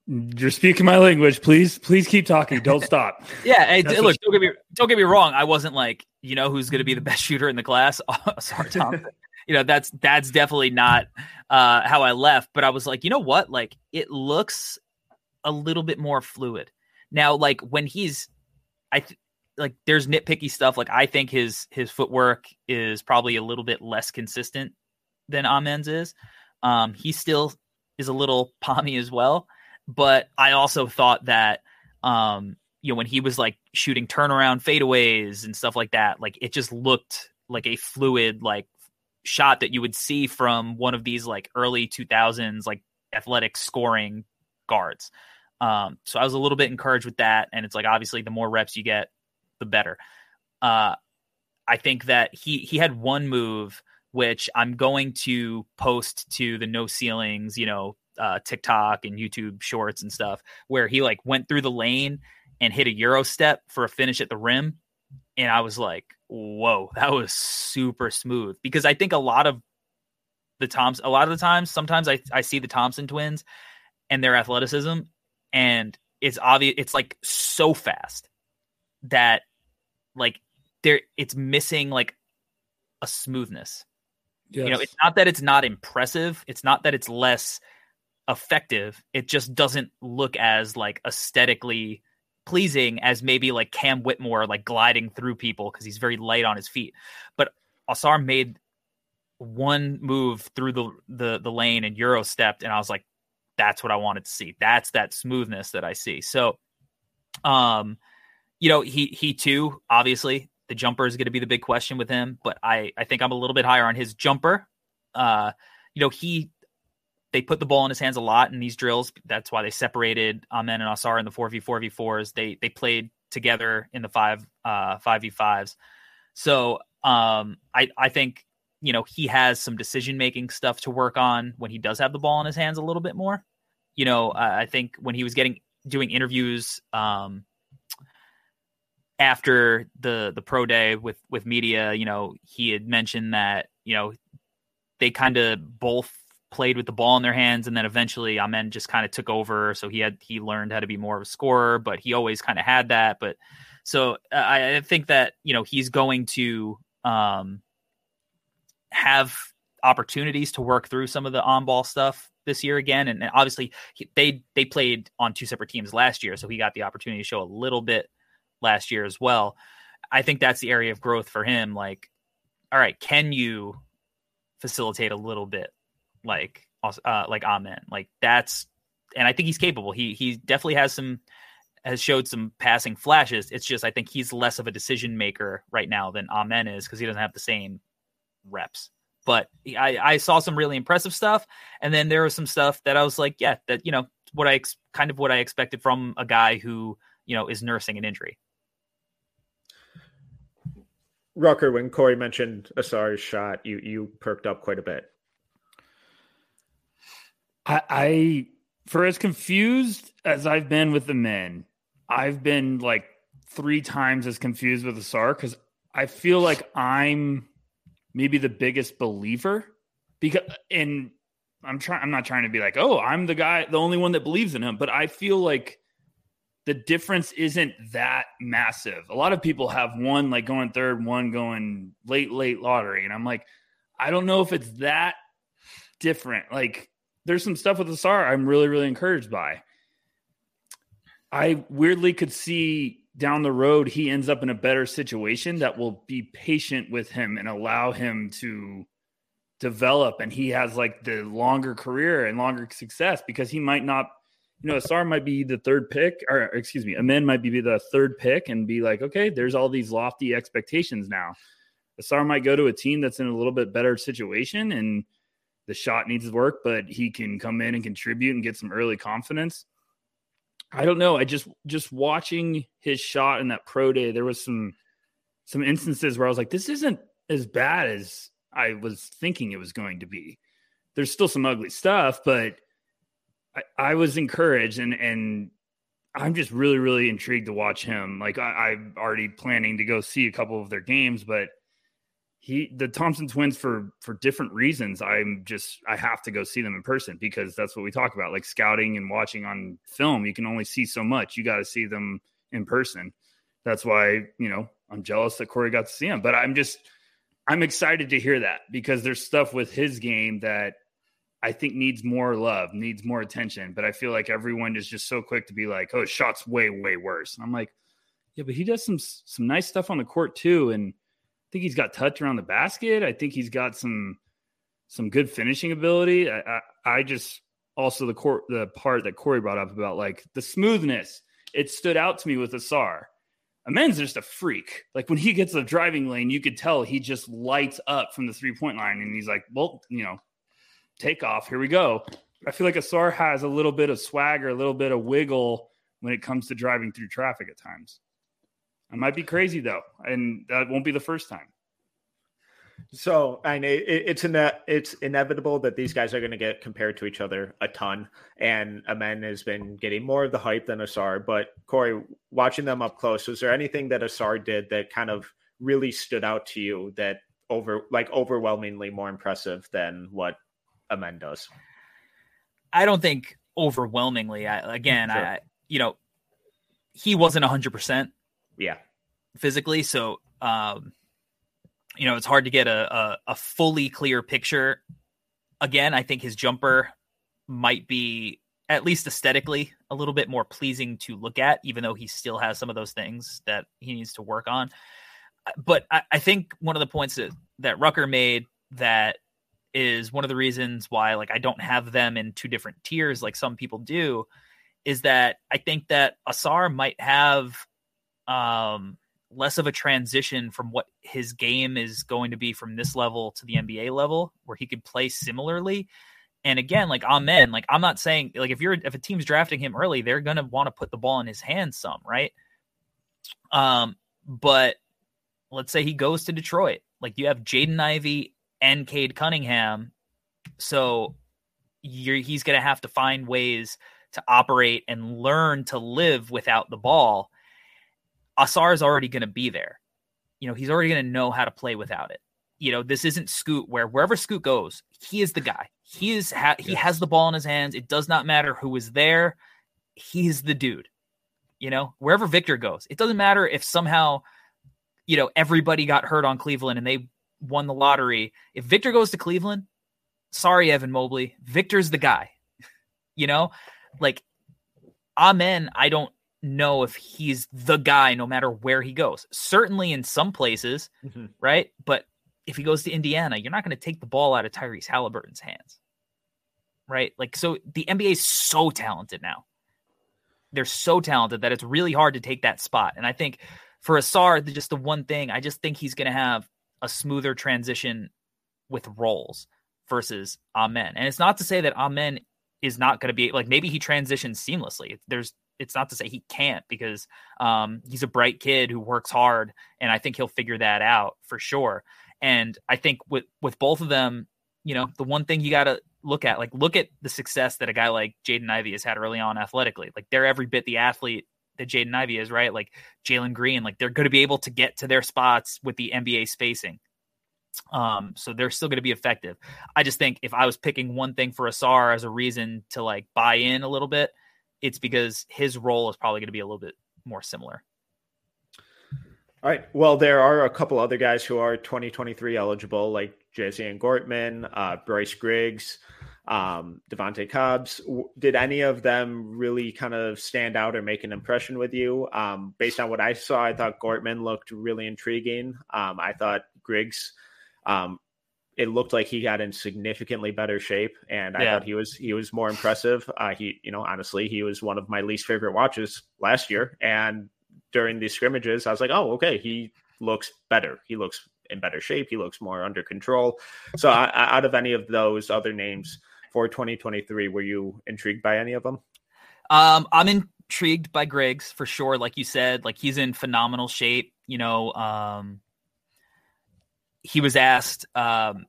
You're speaking my language. Please, please keep talking. Don't [laughs] stop. yeah. Hey, look, don't get me don't get me wrong. I wasn't like you know who's going to be the best shooter in the class. [laughs] Sorry, Tom. [laughs] you know that's that's definitely not uh, how I left. But I was like, you know what? Like it looks a little bit more fluid now. Like when he's, I th- like there's nitpicky stuff. Like I think his his footwork is probably a little bit less consistent than Amen's is. Um, he still is a little [laughs] palmy as well but I also thought that um, you know when he was like shooting turnaround fadeaways and stuff like that, like it just looked like a fluid like shot that you would see from one of these like early 2000s like athletic scoring guards. Um, so I was a little bit encouraged with that, and it's like obviously the more reps you get, the better. Uh, I think that he he had one move which I'm going to post to the no ceilings, you know, uh, TikTok and YouTube shorts and stuff where he like went through the lane and hit a euro step for a finish at the rim and I was like, "Whoa, that was super smooth." Because I think a lot of the Toms, a lot of the times, sometimes I I see the Thompson twins and their athleticism, and it's obvious. It's like so fast that like there, it's missing like a smoothness. Yes. You know, it's not that it's not impressive. It's not that it's less effective. It just doesn't look as like aesthetically pleasing as maybe like Cam Whitmore like gliding through people because he's very light on his feet. But Ausar made one move through the, the the lane and Euro stepped, and I was like, that's what I wanted to see. That's that smoothness that I see. So um you know, he he too, obviously, the jumper is going to be the big question with him, but I I think I'm a little bit higher on his jumper. Uh you know, he they put the ball in his hands a lot in these drills. That's why they separated Amen and Ausar in the 4v4 v4s. They they played together in the 5 uh 5v5s. So, um I I think you know, he has some decision making stuff to work on when he does have the ball in his hands a little bit more. You know, uh, I think when he was getting doing interviews um after the the pro day with with media, you know, he had mentioned that, you know, they kind of both played with the ball in their hands and then eventually Amen just kind of took over. So he had he learned how to be more of a scorer but he always kind of had that. But so I, I, think that you know he's going to um, have opportunities to work through some of the on ball stuff this year again. And, and obviously he, they they played on two separate teams last year. So he got the opportunity to show a little bit last year as well I think that's the area of growth for him like all right can you facilitate a little bit like uh, like Amen. Like that's and I think he's capable. He he definitely has some has showed some passing flashes. It's just I think he's less of a decision maker right now than Amen is because he doesn't have the same reps. But I I saw some really impressive stuff, and then there was some stuff that I was like, yeah, that you know what I ex- kind of what I expected from a guy who you know is nursing an injury. Rucker, when Corey mentioned Ausar's shot, you you perked up quite a bit. I, I for as confused as I've been with Amen, I've been like three times as confused with Ausar because I feel like I'm maybe the biggest believer because and I'm trying I'm not trying to be like, oh, I'm the guy, the only one that believes in him, but I feel like the difference isn't that massive. A lot of people have one like going third, one going late, late lottery. And I'm like, I don't know if it's that different. Like there's some stuff with Ausar I'm really, really encouraged by. I weirdly could see down the road he ends up in a better situation that will be patient with him and allow him to develop and he has like the longer career and longer success because he might not you know Ausar might be the third pick or excuse me Amen might be the third pick and be like okay there's all these lofty expectations now Ausar might go to a team that's in a little bit better situation and the shot needs work but he can come in and contribute and get some early confidence I don't know. I just just watching his shot in that pro day, there was some some instances where I was like, this isn't as bad as I was thinking it was going to be. There's still some ugly stuff, but I, was encouraged and and I'm just really, really intrigued to watch him. Like I, I'm already planning to go see a couple of their games, but he the Thompson twins for for different reasons. I'm just I have to go see them in person because that's what we talk about. Like scouting and watching on film, you can only see so much. You got to see them in person. That's why you know I'm jealous that Corey got to see him. But I'm just I'm excited to hear that because there's stuff with his game that I think needs more love, needs more attention. But I feel like everyone is just so quick to be like, "Oh, shot's way way worse." And I'm like, yeah, but he does some some nice stuff on the court too, and I think he's got touch around the basket. I think he's got some some good finishing ability. I, I, I just also the court the part that Corey brought up about like the smoothness. It stood out to me with Ausar. Amen's just a freak. Like when he gets the driving lane, you could tell he just lights up from the three point line, and he's like, "Well, you know, take off. Here we go." I feel like Ausar has a little bit of swagger, a little bit of wiggle when it comes to driving through traffic at times. I might be crazy though, and that won't be the first time. So I know it, it's in that it's inevitable that these guys are going to get compared to each other a ton, and Amen has been getting more of the hype than Ausar. But Corey, watching them up close, was there anything that Ausar did that kind of really stood out to you that over like overwhelmingly more impressive than what Amen does? I don't think overwhelmingly. I, again, sure. I you know he wasn't hundred percent yeah. Physically. So, um, you know, it's hard to get a, a, a fully clear picture. Again, I think his jumper might be at least aesthetically a little bit more pleasing to look at, even though he still has some of those things that he needs to work on. But I, I think one of the points that, that Rucker made that is one of the reasons why like I don't have them in two different tiers like some people do is that I think that Ausar might have um, less of a transition from what his game is going to be from this level to the NBA level, where he could play similarly. And again, like Amen, like I'm not saying like if you're if a team's drafting him early, they're gonna want to put the ball in his hands some, right? Um, but let's say he goes to Detroit, like you have Jaden Ivey and Cade Cunningham, so you're he's gonna have to find ways to operate and learn to live without the ball Ausar is already going to be there. You know, he's already going to know how to play without it. You know, this isn't Scoot where wherever Scoot goes, he is the guy. He is ha- he yes. has the ball in his hands. It does not matter who is there. He's the dude. You know, wherever Victor goes, it doesn't matter if somehow, you know, everybody got hurt on Cleveland and they won the lottery. If Victor goes to Cleveland, sorry, Evan Mobley, Victor's the guy. [laughs] you know, like Amen. I don't know if he's the guy no matter where he goes. Certainly in some places, mm-hmm. right? But if he goes to Indiana, you're not going to take the ball out of Tyrese Halliburton's hands. Right? Like so the NBA is so talented now. They're so talented that it's really hard to take that spot. And I think for Ausar, just the one thing, I just think he's going to have a smoother transition with roles versus Amen. And it's not to say that Amen is not going to be like maybe he transitions seamlessly. There's it's not to say he can't because um, he's a bright kid who works hard, and I think he'll figure that out for sure. And I think with with both of them, you know, the one thing you got to look at, like, look at the success that a guy like Jaden Ivey has had early on athletically. Like, they're every bit the athlete that Jaden Ivey is, right? Like Jalen Green, like they're going to be able to get to their spots with the NBA spacing. Um, so they're still going to be effective. I just think if I was picking one thing for Ausar as a reason to like buy in a little bit, it's because his role is probably going to be a little bit more similar. All right. Well, there are a couple other guys who are 2023 eligible, like Jesse Gortman, uh, Bryce Griggs, um, Devontae Cobbs. Did any of them really kind of stand out or make an impression with you? Um, based on what I saw, I thought Gortman looked really intriguing. Um, I thought Griggs um, it looked like he got in significantly better shape, and I yeah. thought he was he was more impressive. Uh, he, you know, honestly, he was one of my least favorite watches last year, and during these scrimmages, I was like, oh, okay, he looks better. He looks in better shape. He looks more under control. So, I, out of any of those other names for 2023, were you intrigued by any of them? Um, I'm intrigued by Griggs for sure. Like you said, like he's in phenomenal shape. You know, um, he was asked um,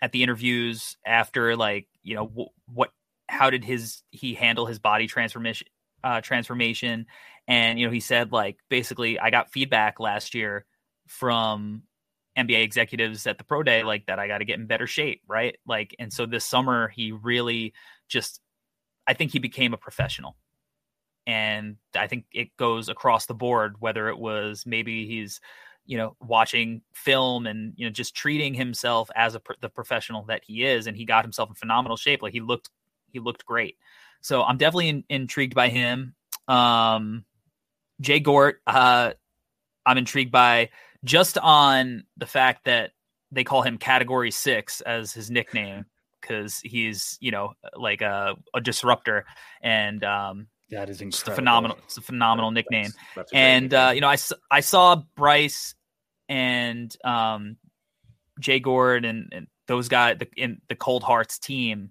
at the interviews after like you know wh- what how did his he handle his body transformation uh, transformation and you know he said like basically I got feedback last year from NBA executives at the pro day like that I got to get in better shape right? Like and so this summer he really just I think he became a professional. And I think it goes across the board whether it was maybe he's you know watching film and you know just treating himself as a the professional that he is and he got himself in phenomenal shape. Like he looked he looked great. So i'm definitely in, intrigued by him. Um jay gort uh i'm intrigued by just on the fact that they call him category six as his nickname because he's you know like a, a disruptor and um that is It's a phenomenal. It's a phenomenal nickname. That's, that's and uh, you know, I I saw Bryce and um, Jay Gort and, and those guys the, in the Cold Hearts team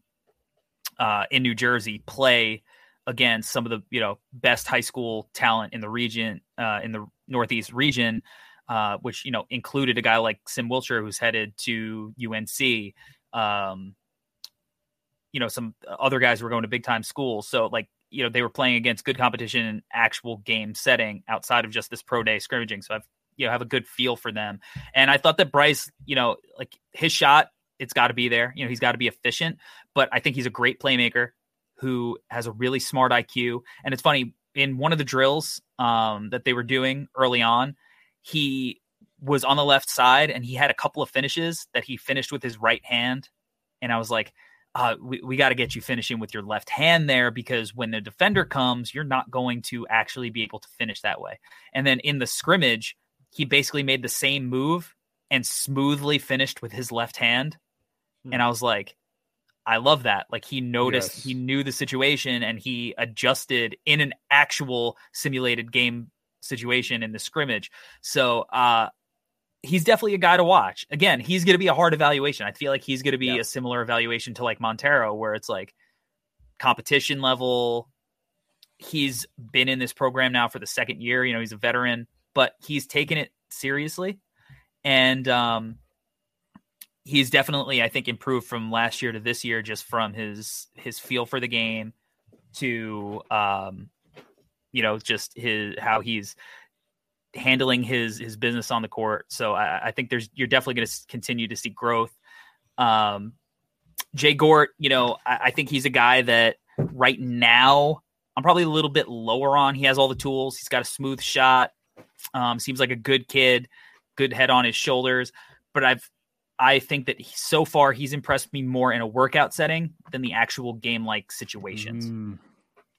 uh, in New Jersey play against some of the you know best high school talent in the region uh, in the Northeast region. Uh, which you know included a guy like Sim Wilcher, who's headed to UNC. Um, you know, some other guys were going to big time schools. So like you know they were playing against good competition in actual game setting outside of just this pro day scrimmaging. So I've you know have a good feel for them. And I thought that Bryce, you know, like his shot, it's got to be there. You know, he's got to be efficient. But I think he's a great playmaker who has a really smart IQ. And it's funny in one of the drills um, that they were doing early on, he was on the left side and he had a couple of finishes that he finished with his right hand. And I was like, uh, we, we got to get you finishing with your left hand there because when the defender comes, you're not going to actually be able to finish that way. And then in the scrimmage, he basically made the same move and smoothly finished with his left hand. Hmm. And I was like, I love that. Like he noticed, yes. he knew the situation and he adjusted in an actual simulated game situation in the scrimmage. So, uh, he's definitely a guy to watch. Again, he's going to be a hard evaluation. I feel like he's going to be yeah. a similar evaluation to like Montero, where it's like competition level. He's been in this program now for the second year. You know, he's a veteran, but he's taken it seriously. And um, he's definitely, I think, improved from last year to this year, just from his his feel for the game to um, you know, just his how he's handling his his business on the court. So I, I think there's you're definitely going to continue to see growth. Um, Jay Gort, you know, I, I, think he's a guy that right now I'm probably a little bit lower on. He has all the tools. He's got a smooth shot. Um, seems like a good kid, good head on his shoulders. But I've I think that he, so far he's impressed me more in a workout setting than the actual game like situations. Mm.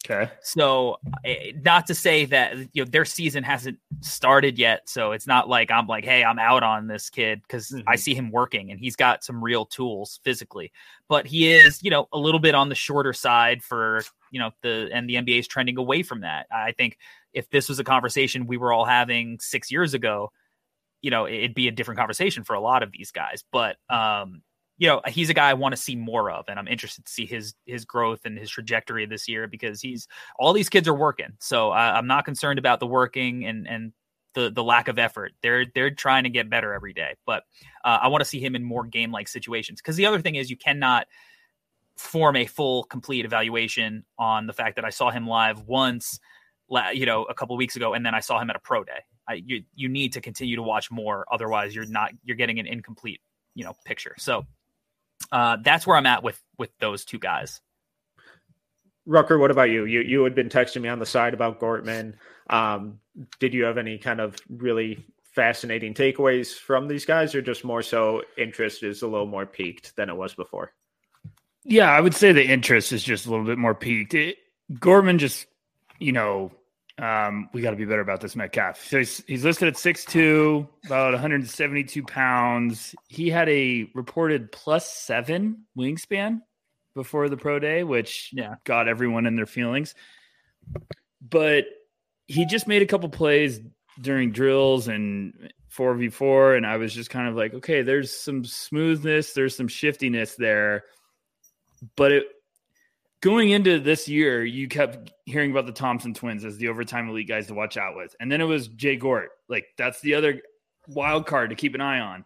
Okay. So, eh, not to say that you know their season hasn't started yet, so it's not like I'm like, hey, I'm out on this kid because mm-hmm. I see him working and he's got some real tools physically. But he is, you know, a little bit on the shorter side for you know the and the NBA is trending away from that. I think if this was a conversation we were all having six years ago, you know, it'd be a different conversation for a lot of these guys. But um, you know, he's a guy I want to see more of, and I'm interested to see his his growth and his trajectory this year because he's all these kids are working. So uh, I'm not concerned about the working and and the the lack of effort. They're they're trying to get better every day, but uh, I want to see him in more game like situations. Because the other thing is, you cannot form a full complete evaluation on the fact that I saw him live once, you know, a couple weeks ago, and then I saw him at a pro day. I, you you need to continue to watch more, otherwise you're not you're getting an incomplete you know picture. So uh, that's where I'm at with with those two guys. Rucker, what about you? You you had been texting me on the side about Gortman. Um, did you have any kind of really fascinating takeaways from these guys, or just more so interest is a little more piqued than it was before? Yeah, I would say the interest is just a little bit more piqued. It, Gortman just, you know, um, we got to be better about this Metcalf. So he's, he's listed at 6'2, about 172 pounds. He had a reported plus seven wingspan before the pro day, which yeah. got everyone in their feelings. But he just made a couple plays during drills and 4v4 and I was just kind of like, okay, there's some smoothness, there's some shiftiness there. But it going into this year, you kept hearing about the Thompson twins as the overtime elite guys to watch out with. And then it was Jay Gort. Like that's the other wild card to keep an eye on.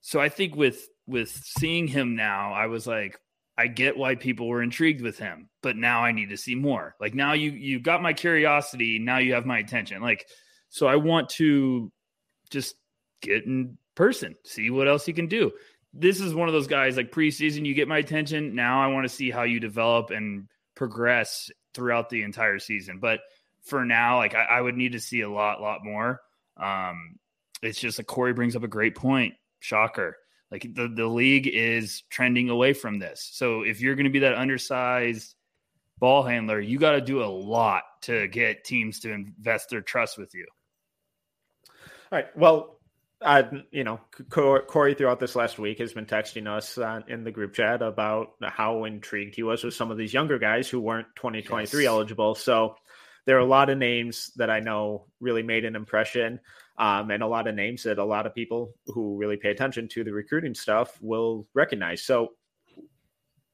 So I think with with seeing him now, I was like, I get why people were intrigued with him, but now I need to see more. Like now you you got my curiosity, now you have my attention. Like so I want to just get in person, see what else he can do. This is one of those guys like preseason you get my attention, now I want to see how you develop and progress throughout the entire season. But for now, like I, I would need to see a lot lot more. Um it's just like Corey brings up a great point. Shocker like the, the league is trending away from this. So if you're going to be that undersized ball handler, you got to do a lot to get teams to invest their trust with you. All right. Well, uh, you know, Corey throughout this last week has been texting us uh, in the group chat about how intrigued he was with some of these younger guys who weren't 2023 yes. eligible. So there are a lot of names that I know really made an impression um, and a lot of names that a lot of people who really pay attention to the recruiting stuff will recognize. So,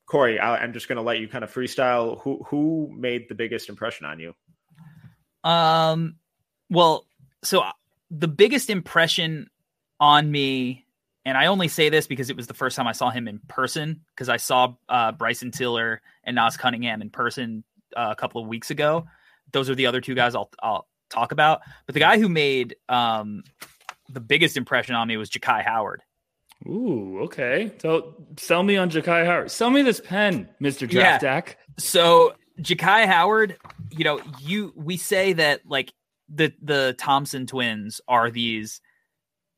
Corey, I, am just going to let you kind of freestyle. Who who made the biggest impression on you? Um, well, so uh, the biggest impression on me, and I only say this because it was the first time I saw him in person because I saw uh, Bryson Tiller and Nas Cunningham in person uh, a couple of weeks ago. Those are the other two guys I'll I'll talk about. But the guy who made um, the biggest impression on me was Jakhi Howard. Ooh, okay. So sell me on Jakhi Howard. Sell me this pen, Mister Draft yeah. Deck. So Jakhi Howard, you know, you we say that like the the Thompson twins are these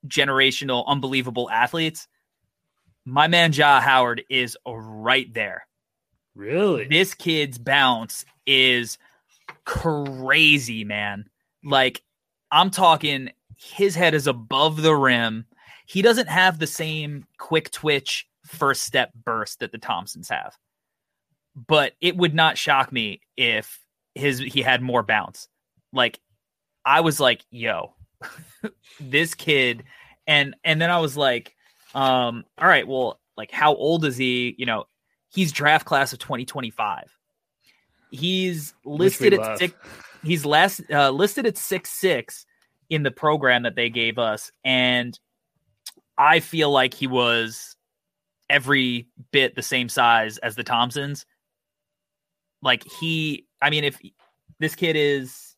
generational, unbelievable athletes. My man Ja Howard is right there. Really? This kid's bounce is crazy, man. Like I'm talking his head is above the rim. He doesn't have the same quick twitch first step burst that the Thompsons have. But it would not shock me if his he had more bounce. Like I was like, yo, [laughs] this kid and and then I was like, um, all right, well, like how old is he? You know, he's draft class of 2025. He's listed at six he's last uh, listed at six six in the program that they gave us, and I feel like he was every bit the same size as the Thompsons. Like he, I mean, if this kid is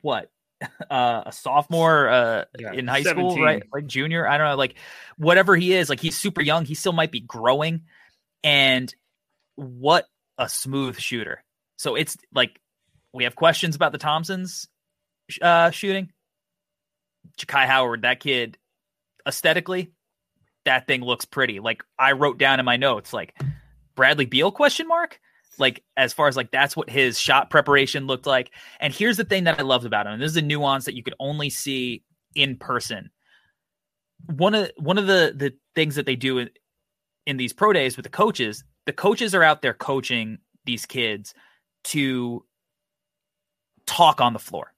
what [laughs] uh, a sophomore uh, yeah, in high 17. school, right? Like junior, I don't know, like whatever he is, like he's super young. He still might be growing, and what a smooth shooter. So it's like we have questions about the Thompsons uh, shooting. Jakhi Howard, that kid, aesthetically, that thing looks pretty. Like I wrote down in my notes, like Bradley Beal question mark. Like as far as like that's what his shot preparation looked like. And here's the thing that I loved about him. And this is a nuance that you could only see in person. One of one of the the things that they do in, in these pro days with the coaches, the coaches are out there coaching these kids to talk on the floor.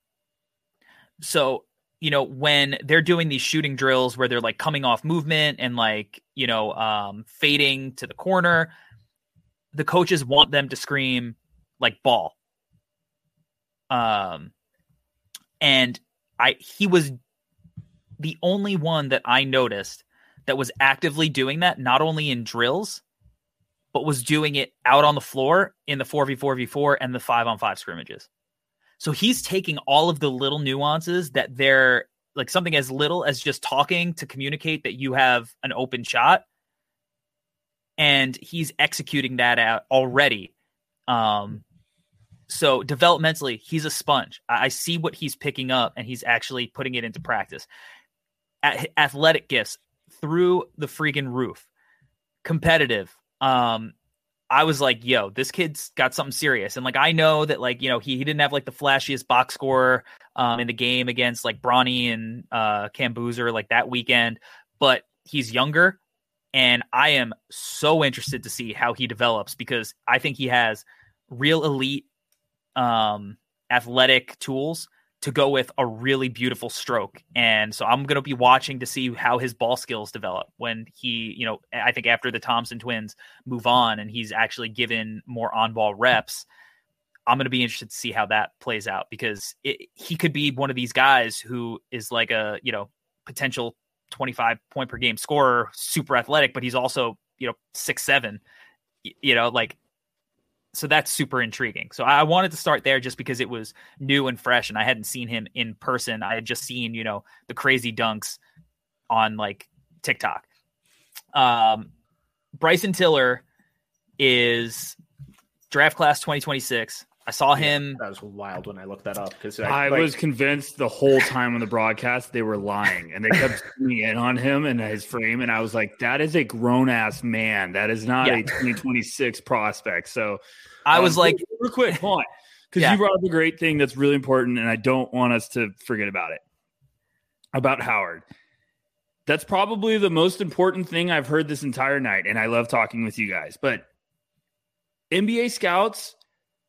So you know, when they're doing these shooting drills where they're like coming off movement and like, you know, um, fading to the corner, the coaches want them to scream like ball. Um, and I, he was the only one that I noticed that was actively doing that, not only in drills, but was doing it out on the floor in the 4v4v4 and the 5 on 5 scrimmages. So he's taking all of the little nuances that they're like something as little as just talking to communicate that you have an open shot and he's executing that out already. Um so developmentally, he's a sponge. I, see what he's picking up and he's actually putting it into practice. athletic gifts through the freaking roof. Competitive, um, I was like, yo, this kid's got something serious. And like, I know that like, you know, he, he didn't have like the flashiest box score um, in the game against like Bronny and uh, Cam Boozer like that weekend, but he's younger. And I am so interested to see how he develops because I think he has real elite um, athletic tools to go with a really beautiful stroke. And so I'm going to be watching to see how his ball skills develop when he, you know, I think after the Thompson twins move on and he's actually given more on ball reps. I'm going to be interested to see how that plays out because it, he could be one of these guys who is like a, you know, potential 25 point per game scorer, super athletic, but he's also, you know, six, seven, you know, like so that's super intriguing. So I wanted to start there just because it was new and fresh, and I hadn't seen him in person. I had just seen you know the crazy dunks on like TikTok. Um, Bryson Tiller is draft class 2026. I saw him. That was wild when I looked that up because I, I like, was convinced the whole time on the broadcast they were lying and they kept [laughs] zooming in on him and his frame. And I was like, that is a grown ass man. That is not yeah. a 2026 prospect. So I was um, like, real quick, hold on. Because yeah. you brought up a great thing that's really important. And I don't want us to forget about it about Howard. That's probably the most important thing I've heard this entire night. And I love talking with you guys. But NBA scouts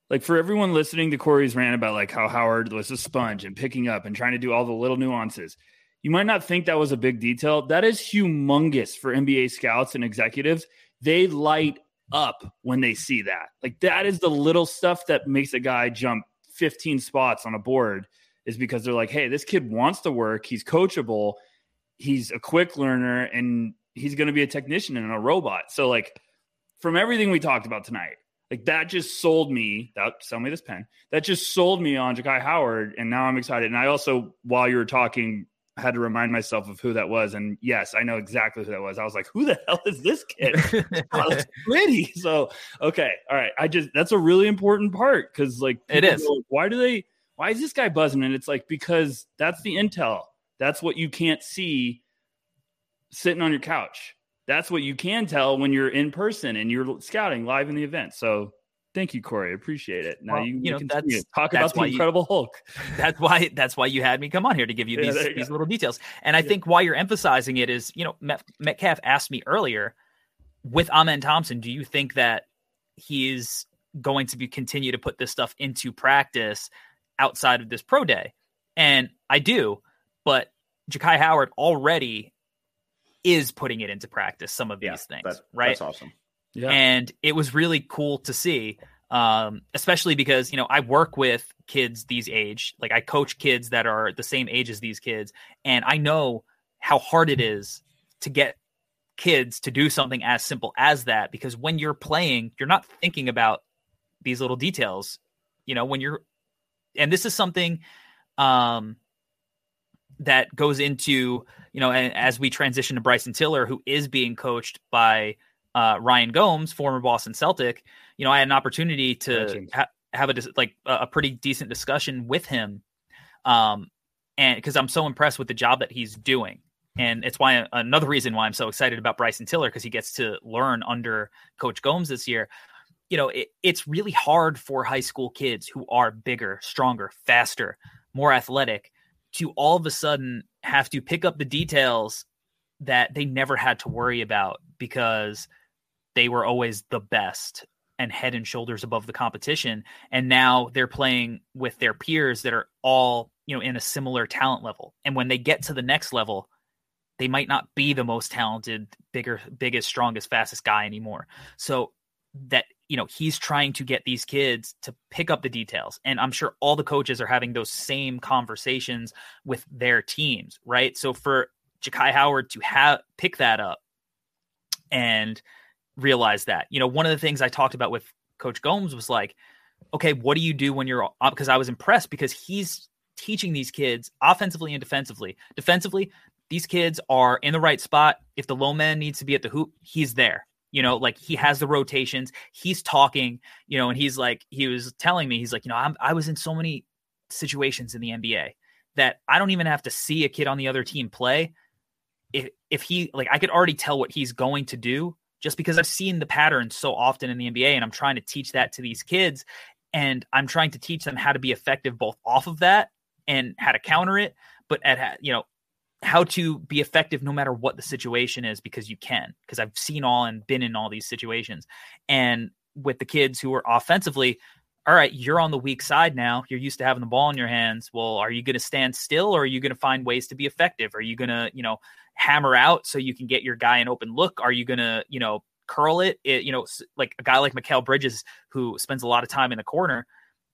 like for everyone listening to Corey's rant about like how Howard was a sponge and picking up and trying to do all the little nuances, you might not think that was a big detail. That is humongous for NBA scouts and executives. They light up when they see that. Like that is the little stuff that makes a guy jump 15 spots on a board is because they're like, hey, this kid wants to work. He's coachable. He's a quick learner and he's going to be a technician and a robot. So, like, from everything we talked about tonight, like that just sold me. That sell me this pen. That just sold me on Jakhi Howard, and now I'm excited. And I also, while you were talking, had to remind myself of who that was. And yes, I know exactly who that was. I was like, "Who the hell is this kid?" [laughs] oh, pretty. So okay, all right. I just that's a really important part because like it is. Go, why do they? Why is this guy buzzing? And it's like because that's the intel. That's what you can't see sitting on your couch that's what you can tell when you're in person and you're scouting live in the event. So thank you, Corey. Appreciate it. Now well, you, you know that's talk that's about the Incredible you, Hulk. [laughs] That's why that's why you had me come on here to give you yeah, these you these little details. And I yeah. think why you're emphasizing it is, you know, Metcalf asked me earlier with Amen Thompson, do you think that he is going to be continue to put this stuff into practice outside of this pro day? And I do, but Jakhi Howard already is putting it into practice some of these things that, right? that's awesome. Yeah. And it was really cool to see um, especially because you know i work with kids these age like i coach kids that are the same age as these kids and i know how hard it is to get kids to do something as simple as that because when you're playing you're not thinking about these little details you know when you're and this is something um that goes into you know as we transition to Bryson Tiller, who is being coached by uh, Ryan Gomes, former Boston Celtic. You know, I had an opportunity to ha- have a like a pretty decent discussion with him, um, and because I'm so impressed with the job that he's doing. And it's why another reason why I'm so excited about Bryson Tiller because he gets to learn under Coach Gomes this year. You know, it, it's really hard for high school kids who are bigger, stronger, faster, more athletic to all of a sudden have to pick up the details that they never had to worry about because they were always the best and head and shoulders above the competition and now they're playing with their peers that are all you know, in a similar talent level. And when they get to the next level, they might not be the most talented, bigger, biggest, strongest, fastest guy anymore. So that you know he's trying to get these kids to pick up the details and i'm sure all the coaches are having those same conversations with their teams right? So for Jakhi Howard to have pick that up and realize that you know one of the things i talked about with coach gomes was like okay what do you do when you're because i was impressed because he's teaching these kids offensively and defensively. Defensively these kids are in the right spot. If the low man needs to be at the hoop he's there you know like he has the rotations he's talking you know and he's like he was telling me he's like you know I'm, i was in so many situations in the nba that i don't even have to see a kid on the other team play. If if he like i could already tell what he's going to do just because i've seen the patterns so often in the nba and i'm trying to teach that to these kids and i'm trying to teach them how to be effective both off of that and how to counter it but at you know how to be effective no matter what the situation is because you can because I've seen all and been in all these situations. And with the kids who are offensively all right you're on the weak side now. You're used to having the ball in your hands. Well are you going to stand still or are you going to find ways to be effective? Are you going to you know hammer out so you can get your guy an open look? Are you going to you know curl it? it you know like a guy like Mikal Bridges who spends a lot of time in the corner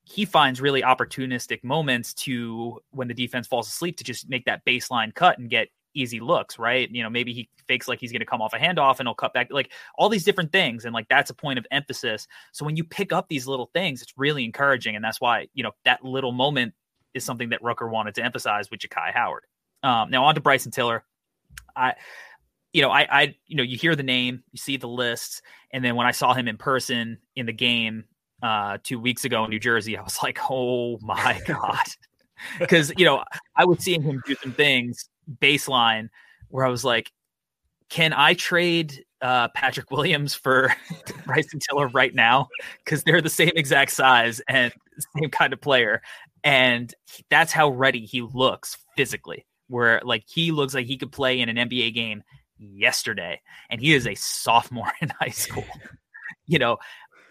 he finds really opportunistic moments to when the defense falls asleep to just make that baseline cut and get easy looks, right? You know, maybe he fakes like he's going to come off a handoff and he'll cut back, like all these different things. And like that's a point of emphasis. So when you pick up these little things, it's really encouraging. And that's why, you know, that little moment is something that Rucker wanted to emphasize with Jakhi Howard. Um, now on to Bryson Tiller. I, you know, I, I, you know, you hear the name, you see the lists, and then when I saw him in person in the game, uh, two weeks ago in New Jersey, I was like, oh [laughs] my God. Because, you know, I was seeing him do some things baseline where I was like, can I trade uh, Patrick Williams for [laughs] Bryson Tiller right now? Because they're the same exact size and same kind of player. And that's how ready he looks physically, where like he looks like he could play in an NBA game yesterday. And he is a sophomore [laughs] in high school. you know,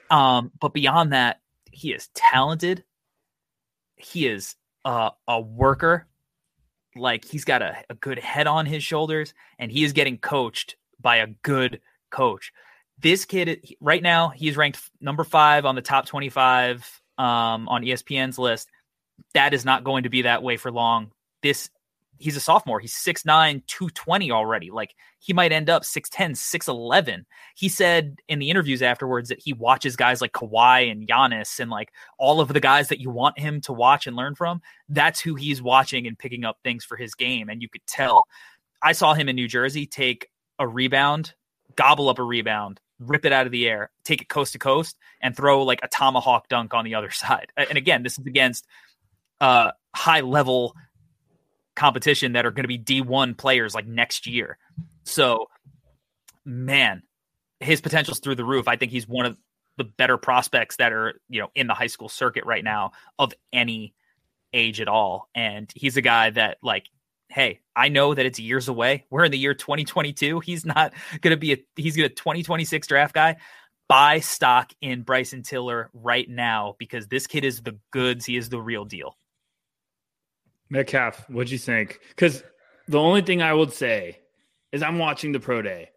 um, but beyond that, he is talented. He is uh, a worker. Like he's got a, a good head on his shoulders, and he is getting coached by a good coach. This kid, right now, he's ranked number five on the top 25 um, on ESPN's list. That is not going to be that way for long. This he's a sophomore. He's 6'9, 220 already. Like he might end up 6'10, 6'11. He said in the interviews afterwards that he watches guys like Kawhi and Giannis and like all of the guys that you want him to watch and learn from. That's who he's watching and picking up things for his game. And you could tell. I saw him in New Jersey take a rebound, gobble up a rebound, rip it out of the air, take it coast to coast, and throw like a tomahawk dunk on the other [laughs] side. And again, this is against uh high level competition that are going to be D1 players like next year. So, man, his potential's through the roof. I think he's one of the better prospects that are, you know, in the high school circuit right now of any age at all. And he's a guy that like hey, I know that it's years away. We're in the year 2022. He's not going to be a he's going to 2026 draft guy. Buy stock in Bryson Tiller right now because this kid is the goods. He is the real deal. Metcalf, what'd you think? Because the only thing I would say is I'm watching the pro day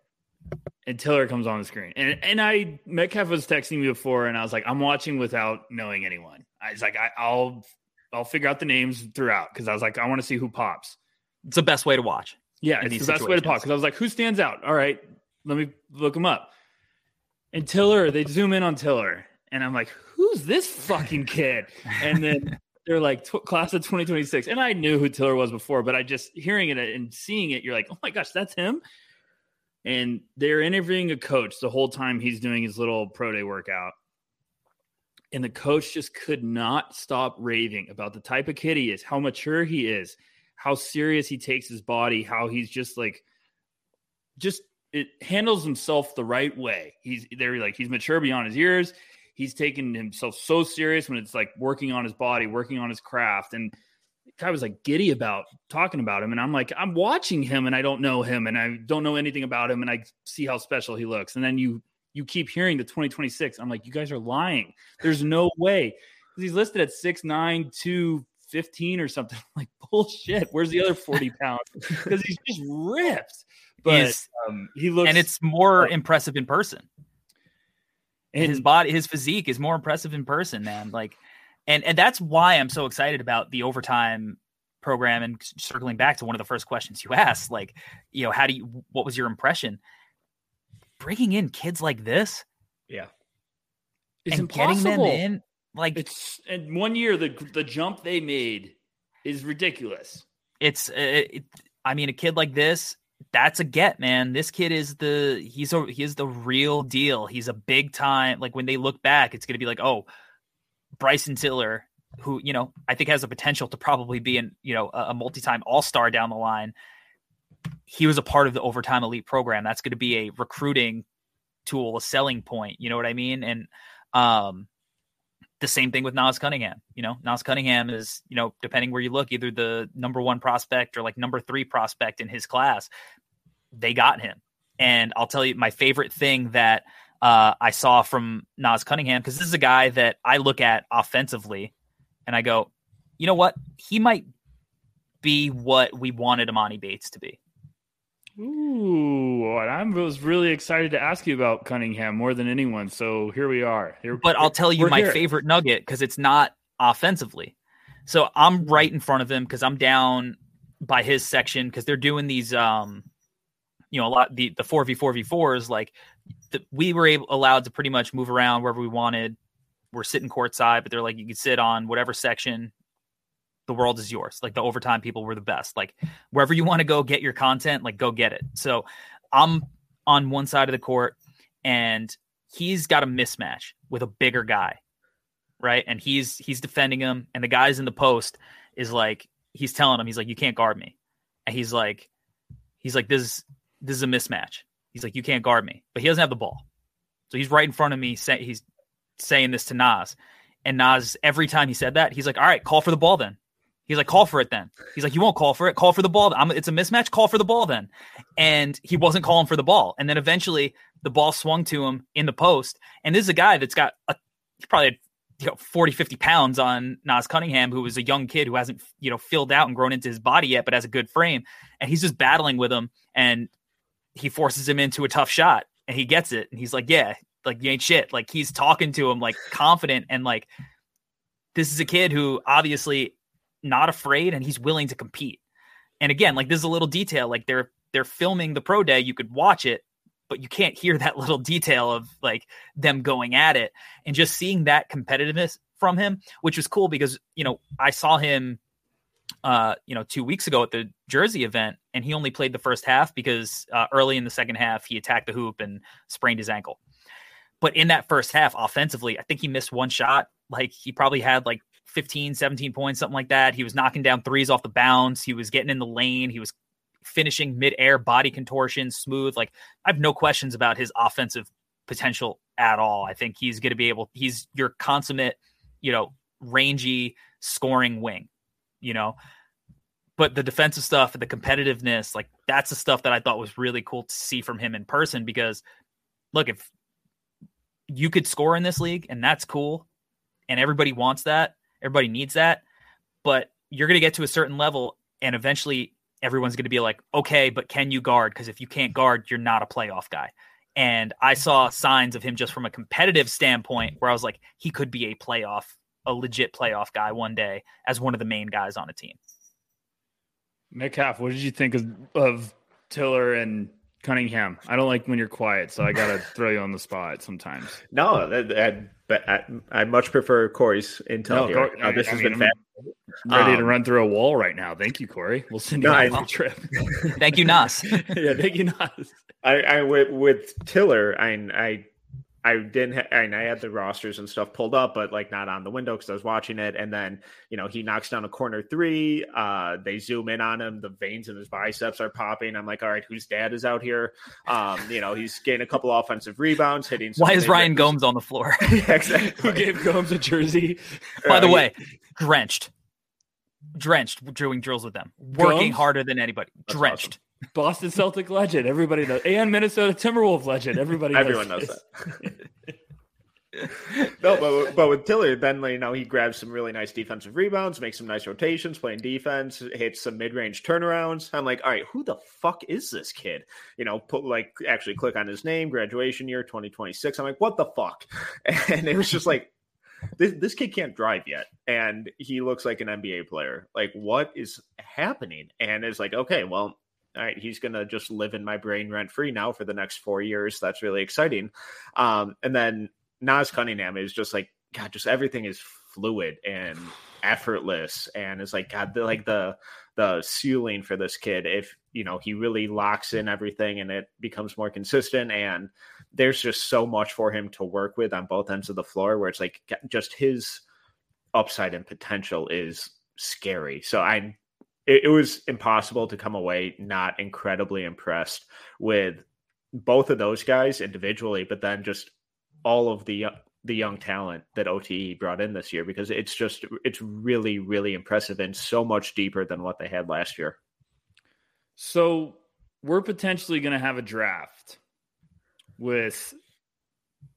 and Tiller comes on the screen. And and I Metcalf was texting me before and I was like, I'm watching without knowing anyone. I was like, I, will I'll figure out the names throughout because I was like, I want to see who pops. It's the best way to watch. Yeah, it's the best way to pop because I was like, who stands out? All right, let me look him up. And Tiller, they zoom in on Tiller, and I'm like, who's this fucking kid? And then they're like class of 2026 and i knew who tiller was before but i just hearing it and seeing it you're like oh my gosh that's him? And they're interviewing a coach the whole time he's doing his little pro day workout. And the coach just could not stop raving about the type of kid he is how mature he is how serious he takes his body how he's just like just it handles himself the right way. He's they're like he's mature beyond his years he's taken himself so serious when it's like working on his body, working on his craft. And I was like giddy about talking about him. And I'm like, I'm watching him and I don't know him and I don't know anything about him. And I see how special he looks. And then you, you keep hearing the 2026. I'm like, you guys are lying. There's no way. He's listed at 6'9, 15 or something. I'm [laughs] like bullshit. Where's the other 40 pounds? [laughs] Because he's just ripped. But um, he looks and it's more Oh. impressive in person. And his body his physique is more impressive in person man like and and that's why i'm so excited about the overtime program and circling back to one of the first questions you asked like you know how do you what was your impression bringing in kids like this Yeah. it's and getting them impossible. in like It's in one year the the jump they made is ridiculous. it's uh, it, i mean a kid like this that's a get man. This kid is the he's a he is the real deal. He's a big time like when they look back it's going to be like oh bryson tiller who you know i think has the potential to probably be an you know a, a multi-time all-star down the line. He was a part of the overtime elite program. That's going to be a recruiting tool a selling point you know what i mean? And um the same thing with Nas Cunningham. You know, Nas Cunningham is, you know, depending where you look, either the number one prospect or like number three prospect in his class. They got him. And I'll tell you my favorite thing that uh, I saw from Nas Cunningham, because this is a guy that I look at offensively and I go, you know what? He might be what we wanted Emoni Bates to be. Ooh, and I was really excited to ask you about Cunningham more than anyone. So here we are. Here, But I'll tell you my here. favorite nugget because it's not offensively. So I'm right in front of him because I'm down by his section because they're doing these um you know a lot the the 4v4v4s like the, we were able allowed to pretty much move around wherever we wanted we're sitting courtside but they're like you can sit on whatever section the world is yours. Like the overtime people were the best. Like wherever you want to go get your content like go get it. So i'm on one side of the court and he's got a mismatch with a bigger guy right? And he's he's defending him and the guy's in the post is like he's telling him he's like you can't guard me. And he's like he's like this is this is a mismatch. He's like you can't guard me. But he doesn't have the ball. So he's right in front of me say, he's saying this to Nas. And Nas every time he said that he's like all right call for the ball then he's like call for it then. He's like you won't call for it. Call for the ball. I'm, it's a mismatch. Call for the ball then. And he wasn't calling for the ball. And then eventually the ball swung to him in the post. And this is a guy that's got a probably you know 40 50 pounds on Nas Cunningham who was a young kid who hasn't you know filled out and grown into his body yet but has a good frame. And he's just battling with him and he forces him into a tough shot and he gets it. And he's like yeah like you ain't shit. Like he's talking to him like confident and like this is a kid who obviously not afraid and he's willing to compete. And again like this is a little detail like they're they're filming the pro day you could watch it but you can't hear [laughs] that little detail of like them going at it. And just seeing that competitiveness from him which was cool because you know i saw him uh you know two weeks ago at the jersey event and he only played the first half because uh, early in the second half he attacked the hoop and sprained his ankle. But in that first half offensively i think he missed one shot. Like he probably had like 15 17 points something like that. He was knocking down threes off the bounce. He was getting in the lane. He was finishing mid-air body contortion smooth. Like i have no questions about his offensive potential at all. I think he's going to be able he's your consummate you know rangy scoring wing you know? But the defensive stuff the competitiveness like that's the stuff that i thought was really cool to see from him in person because look if you could score in this league and that's cool and everybody wants that everybody needs that but you're going to get to a certain level and eventually everyone's going to be like okay but can you guard because if you can't guard you're not a playoff guy and i saw signs of him just from a competitive standpoint where i was like he could be a playoff a legit playoff guy one day as one of the main guys on a team Metcalf, what did you think of, of Tiller and Cunningham? I don't like when you're quiet, so I gotta [laughs] throw you on the spot sometimes. No, that, that, but I, I much prefer Corey's intel No, here. Cor- Uh, this I has mean, been I'm fab. Ready to Um, run through a wall right now. Thank you, Corey. We'll send you No, on I- a field trip. thank you nas [laughs] yeah, thank you, Nas. I, I with, with Tiller, I I I didn't. Ha- I, I had the rosters and stuff pulled up, but like not on the window because I was watching it. And then you know he knocks down a corner three. Uh, they zoom in on him. The veins in his biceps are popping. I'm like, all right, whose dad is out here? Um, you know, he's getting a couple offensive rebounds, hitting. why is ryan rips. gomes on the floor [laughs] exactly. [laughs] Who gave Gomes a jersey? by the Uh, way drenched drenched doing drills with them working Gomes? harder than anybody That's drenched Boston Celtic legend. Everybody knows. And Minnesota Timberwolf legend. Everybody knows everyone knows this. that. [laughs] no, but, but with Tiller, then you know he grabs some really nice defensive rebounds, makes some nice rotations, playing defense, hits some mid-range turnarounds. I'm like, all right, who the fuck is this kid? You know, put like actually click on his name, graduation year 2026. I'm like, what the fuck? [laughs] And it was just like, this this kid can't drive yet, and he looks like an NBA player. Like, what is happening? And it's like, okay, well, all right, he's gonna just live in my brain rent free now for the next four years. That's really exciting. Um, and then Nas Cunningham is just like God, just everything is fluid and effortless, and it's like God, the, like the the ceiling for this kid if you know he really locks in everything and it becomes more consistent and there's just so much for him to work with on both ends of the floor where it's like just his upside and potential is scary so i'm it, it was impossible to come away not incredibly impressed with both of those guys individually but then just all of the uh, the young talent that OTE brought in this year because it's just it's really really impressive and so much deeper than what they had last year. So we're potentially going to have a draft with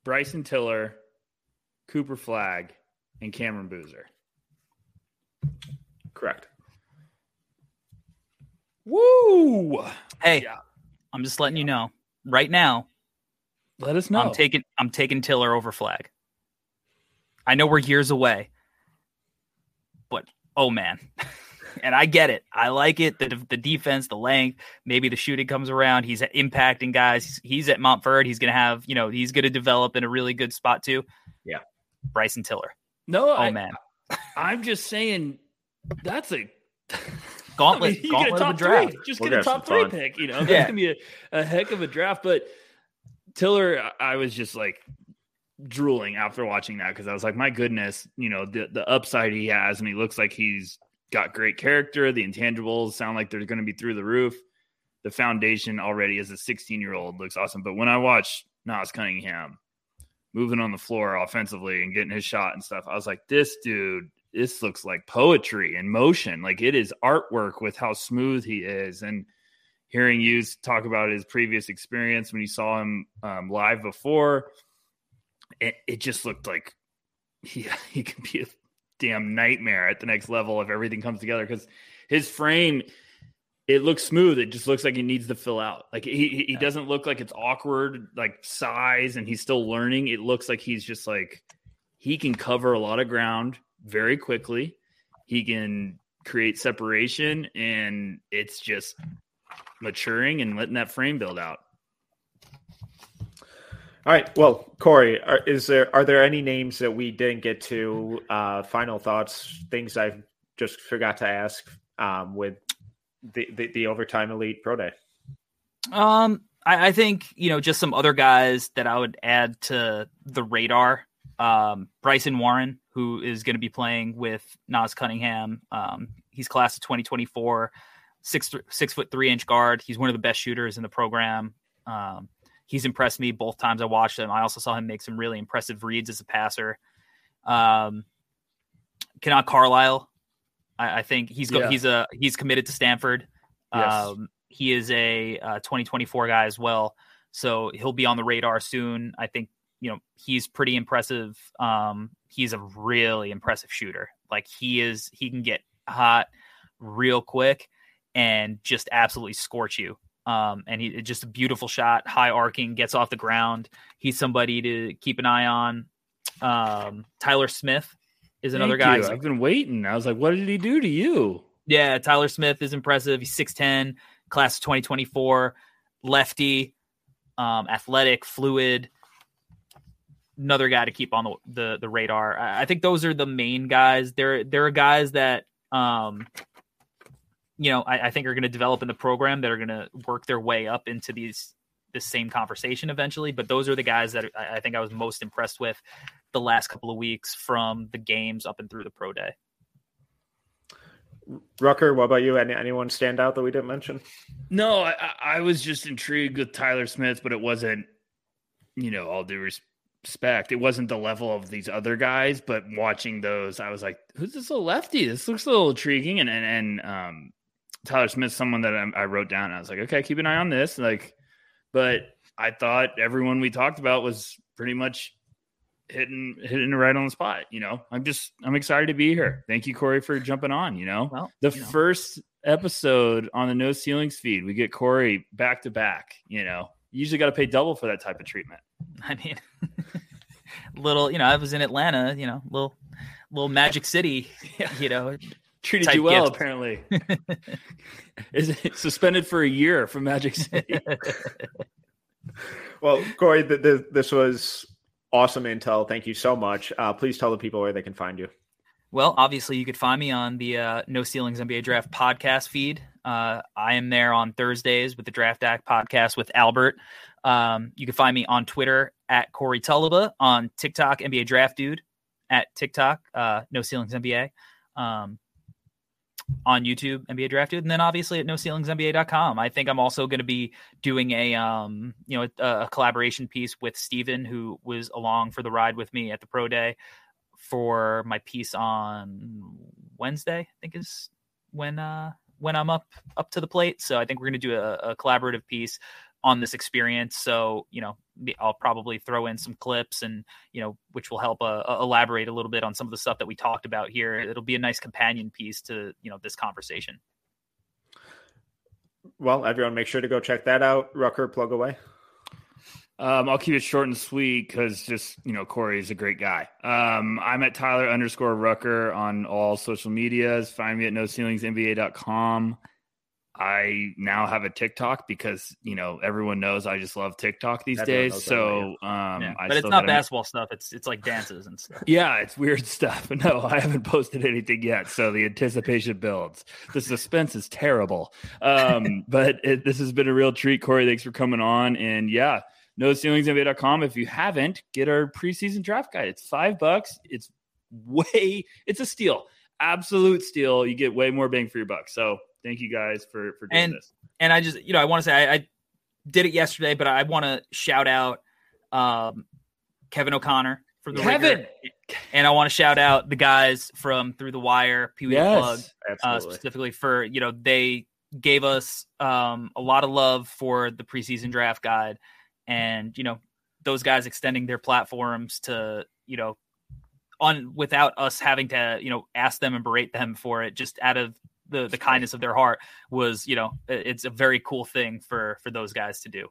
Bryson Tiller, Cooper Flagg, and Cameron Boozer. Correct. Woo! Hey, yeah. I'm just letting you know right now let us know. I'm taking I'm taking Tiller over Flagg. I know we're years away, but oh man. [laughs] and I get it. I like it. The the defense, the length, maybe the shooting comes around. He's impacting guys. He's, he's at Montverde. He's going to have, you know, he's going to develop in a really good spot too. Yeah. Bryson Tiller. No, oh I, man. I'm just saying that's a gauntlet. I mean, gauntlet get a top draft. Three. Just we'll get a top three fun. pick. You know, that's yeah. gonna be a, a heck of a draft. But Tiller, I was just like drooling after watching that because I was like, my goodness, you know, the the upside he has, and he looks like he's got great character. The intangibles sound like they're going to be through the roof. The foundation already as a 16 year old looks awesome. But when I watch Nas Cunningham moving on the floor offensively and getting his shot and stuff, I was like, this dude, this looks like poetry in motion. Like it is artwork with how smooth he is. And hearing you talk about his previous experience when you saw him um, live before, it, it just looked like he, [laughs] he could be a damn nightmare at the next level if everything comes together because his frame it looks smooth it just looks like he needs to fill out like he, he doesn't look like it's awkward like size and he's still learning it looks like he's just like he can cover a lot of ground very quickly he can create separation and it's just maturing and letting that frame build out. All right. Well, Corey, are, is there are there any names that we didn't get to? Uh, final thoughts, things I've just forgot to ask um, with the, the, the overtime elite pro day. Um, I, I, think you know just some other guys that I would add to the radar. Um, Bryson Warren, who is going to be playing with Nas Cunningham. Um, he's class of 2024 six six foot three inch guard. He's one of the best shooters in the program. Um, he's impressed me both times I watched him. I also saw him make some really impressive reads as a passer. Um, Carlyle, I, I think he's go, yeah. he's a he's committed to Stanford. Yes. Um, he is a uh, 2024 guy as well, so he'll be on the radar soon. I think you know he's pretty impressive. Um, he's a really impressive shooter. Like he is, he can get hot real quick and just absolutely scorch you. Um, and he just a beautiful shot, high arcing, gets off the ground. He's somebody to keep an eye on. Um, Tyler Smith is another Thank guy. You. I've been waiting. I was like, what did he do to you? Yeah, Tyler Smith is impressive. He's 6'10, class of 2024, lefty, um, athletic, fluid. Another guy to keep on the, the, the radar. I, I think those are the main guys. There there are guys that um, you know, I, I think are going to develop in the program that are going to work their way up into these this same conversation eventually. But those are the guys that I, I think I was most impressed with the last couple of weeks from the games up and through the pro day. Rucker, what about you? Any, anyone stand out that we didn't mention? No, I, I was just intrigued with Tyler Smith, but it wasn't, you know, all due respect. It wasn't the level of these other guys, but watching those, I was like, who's this little lefty? This looks a little intriguing. And, and, and um, Tyler Smith, someone that I, I wrote down. I was like, okay, keep an eye on this. Like, but I thought everyone we talked about was pretty much hitting hitting it right on the spot. You know, I'm just I'm excited to be here. Thank you, Corey, for jumping on. You know, Well, the you know. first episode on the No Ceilings feed, we get Corey back to back. You know, you usually got to pay double for that type of treatment. [laughs] I mean, [laughs] little, you know, I was in Atlanta, you know, little, little Magic City, [laughs] you know. Treated you well, gift. apparently. Is it suspended for a year from Magic City? Well, Corey, th- th- this was awesome intel. Thank you so much. Uh, please tell the people where they can find you. Well, obviously, you could find me on the uh, No Ceilings NBA Draft podcast feed. Uh, I am there on Thursdays with the Draft Deck podcast with Albert. Um, you can find me on Twitter at Corey Tulaba, on TikTok, NBA Draft Dude, at TikTok, uh, No Ceilings NBA, um, on YouTube, NBA Draft Dude, and then obviously at NoCeilingsNBA.com. I think I'm also going to be doing a um, you know a, a collaboration piece with Steven, who was along for the ride with me at the Pro Day for my piece on Wednesday. I think is when uh when I'm up up to the plate. So I think we're going to do a, a collaborative piece on this experience. So you know I'll probably throw in some clips and you know which will help uh, elaborate a little bit on some of the stuff that we talked about here. It'll be a nice companion piece to you know this conversation. Well, everyone, make sure to go check that out. Rucker, plug away. Um, I'll keep it short and sweet because just you know Corey is a great guy. Um, I'm at Tyler underscore Rucker on all social medias. Find me at NoCeilingsNBA.com. I now have a TikTok because you know everyone knows I just love TikTok these Everyone days. knows that So, um, Yeah. I But it's still not gotta- basketball stuff. It's it's like dances and stuff. [laughs] Yeah, it's weird stuff. [laughs] No, I haven't posted anything yet, so the anticipation builds. The suspense is terrible. Um, [laughs] but it, this has been a real treat, Corey. Thanks for coming on. And yeah, no ceilingsnba.com. If you haven't, get our preseason draft guide. It's five bucks. It's way, it's a steal, absolute steal. You get way more bang for your buck. So thank you guys for for doing And- this. and I just, you know, I want to say I, I did it yesterday, but I want to shout out um, Kevin O'Connor from the Kevin, and I want to shout out the guys from Through the Wire, Pee Wee Plug, uh, specifically for you know they gave us um, a lot of love for the preseason draft guide, and you know those guys extending their platforms to you know on without us having to you know ask them and berate them for it, just out of the the kindness of their heart was you know it's a very cool thing for for those guys to do.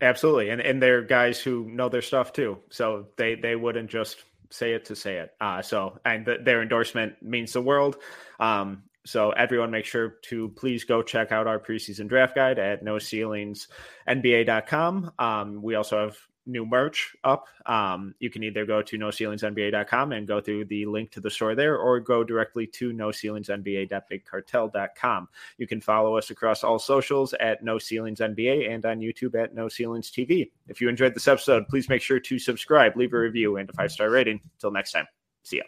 Absolutely, and and they're guys who know their stuff too, so they they wouldn't just say it to say it. Uh, so and th- their endorsement means the world. Um, so everyone, make sure to please go check out our preseason draft guide at NoCeilingsNBA.com. Um, we also have new merch up. Um, you can either go to NoCeilingsNBA.com and go through the link to the store there, or go directly to NoCeilingsNBA.BigCartel.com. You can follow us across all socials at No Ceilings NBA and on YouTube at No Ceilings TV. If you enjoyed this episode, please make sure to subscribe, leave a review, and a five star rating. Until next time, see ya.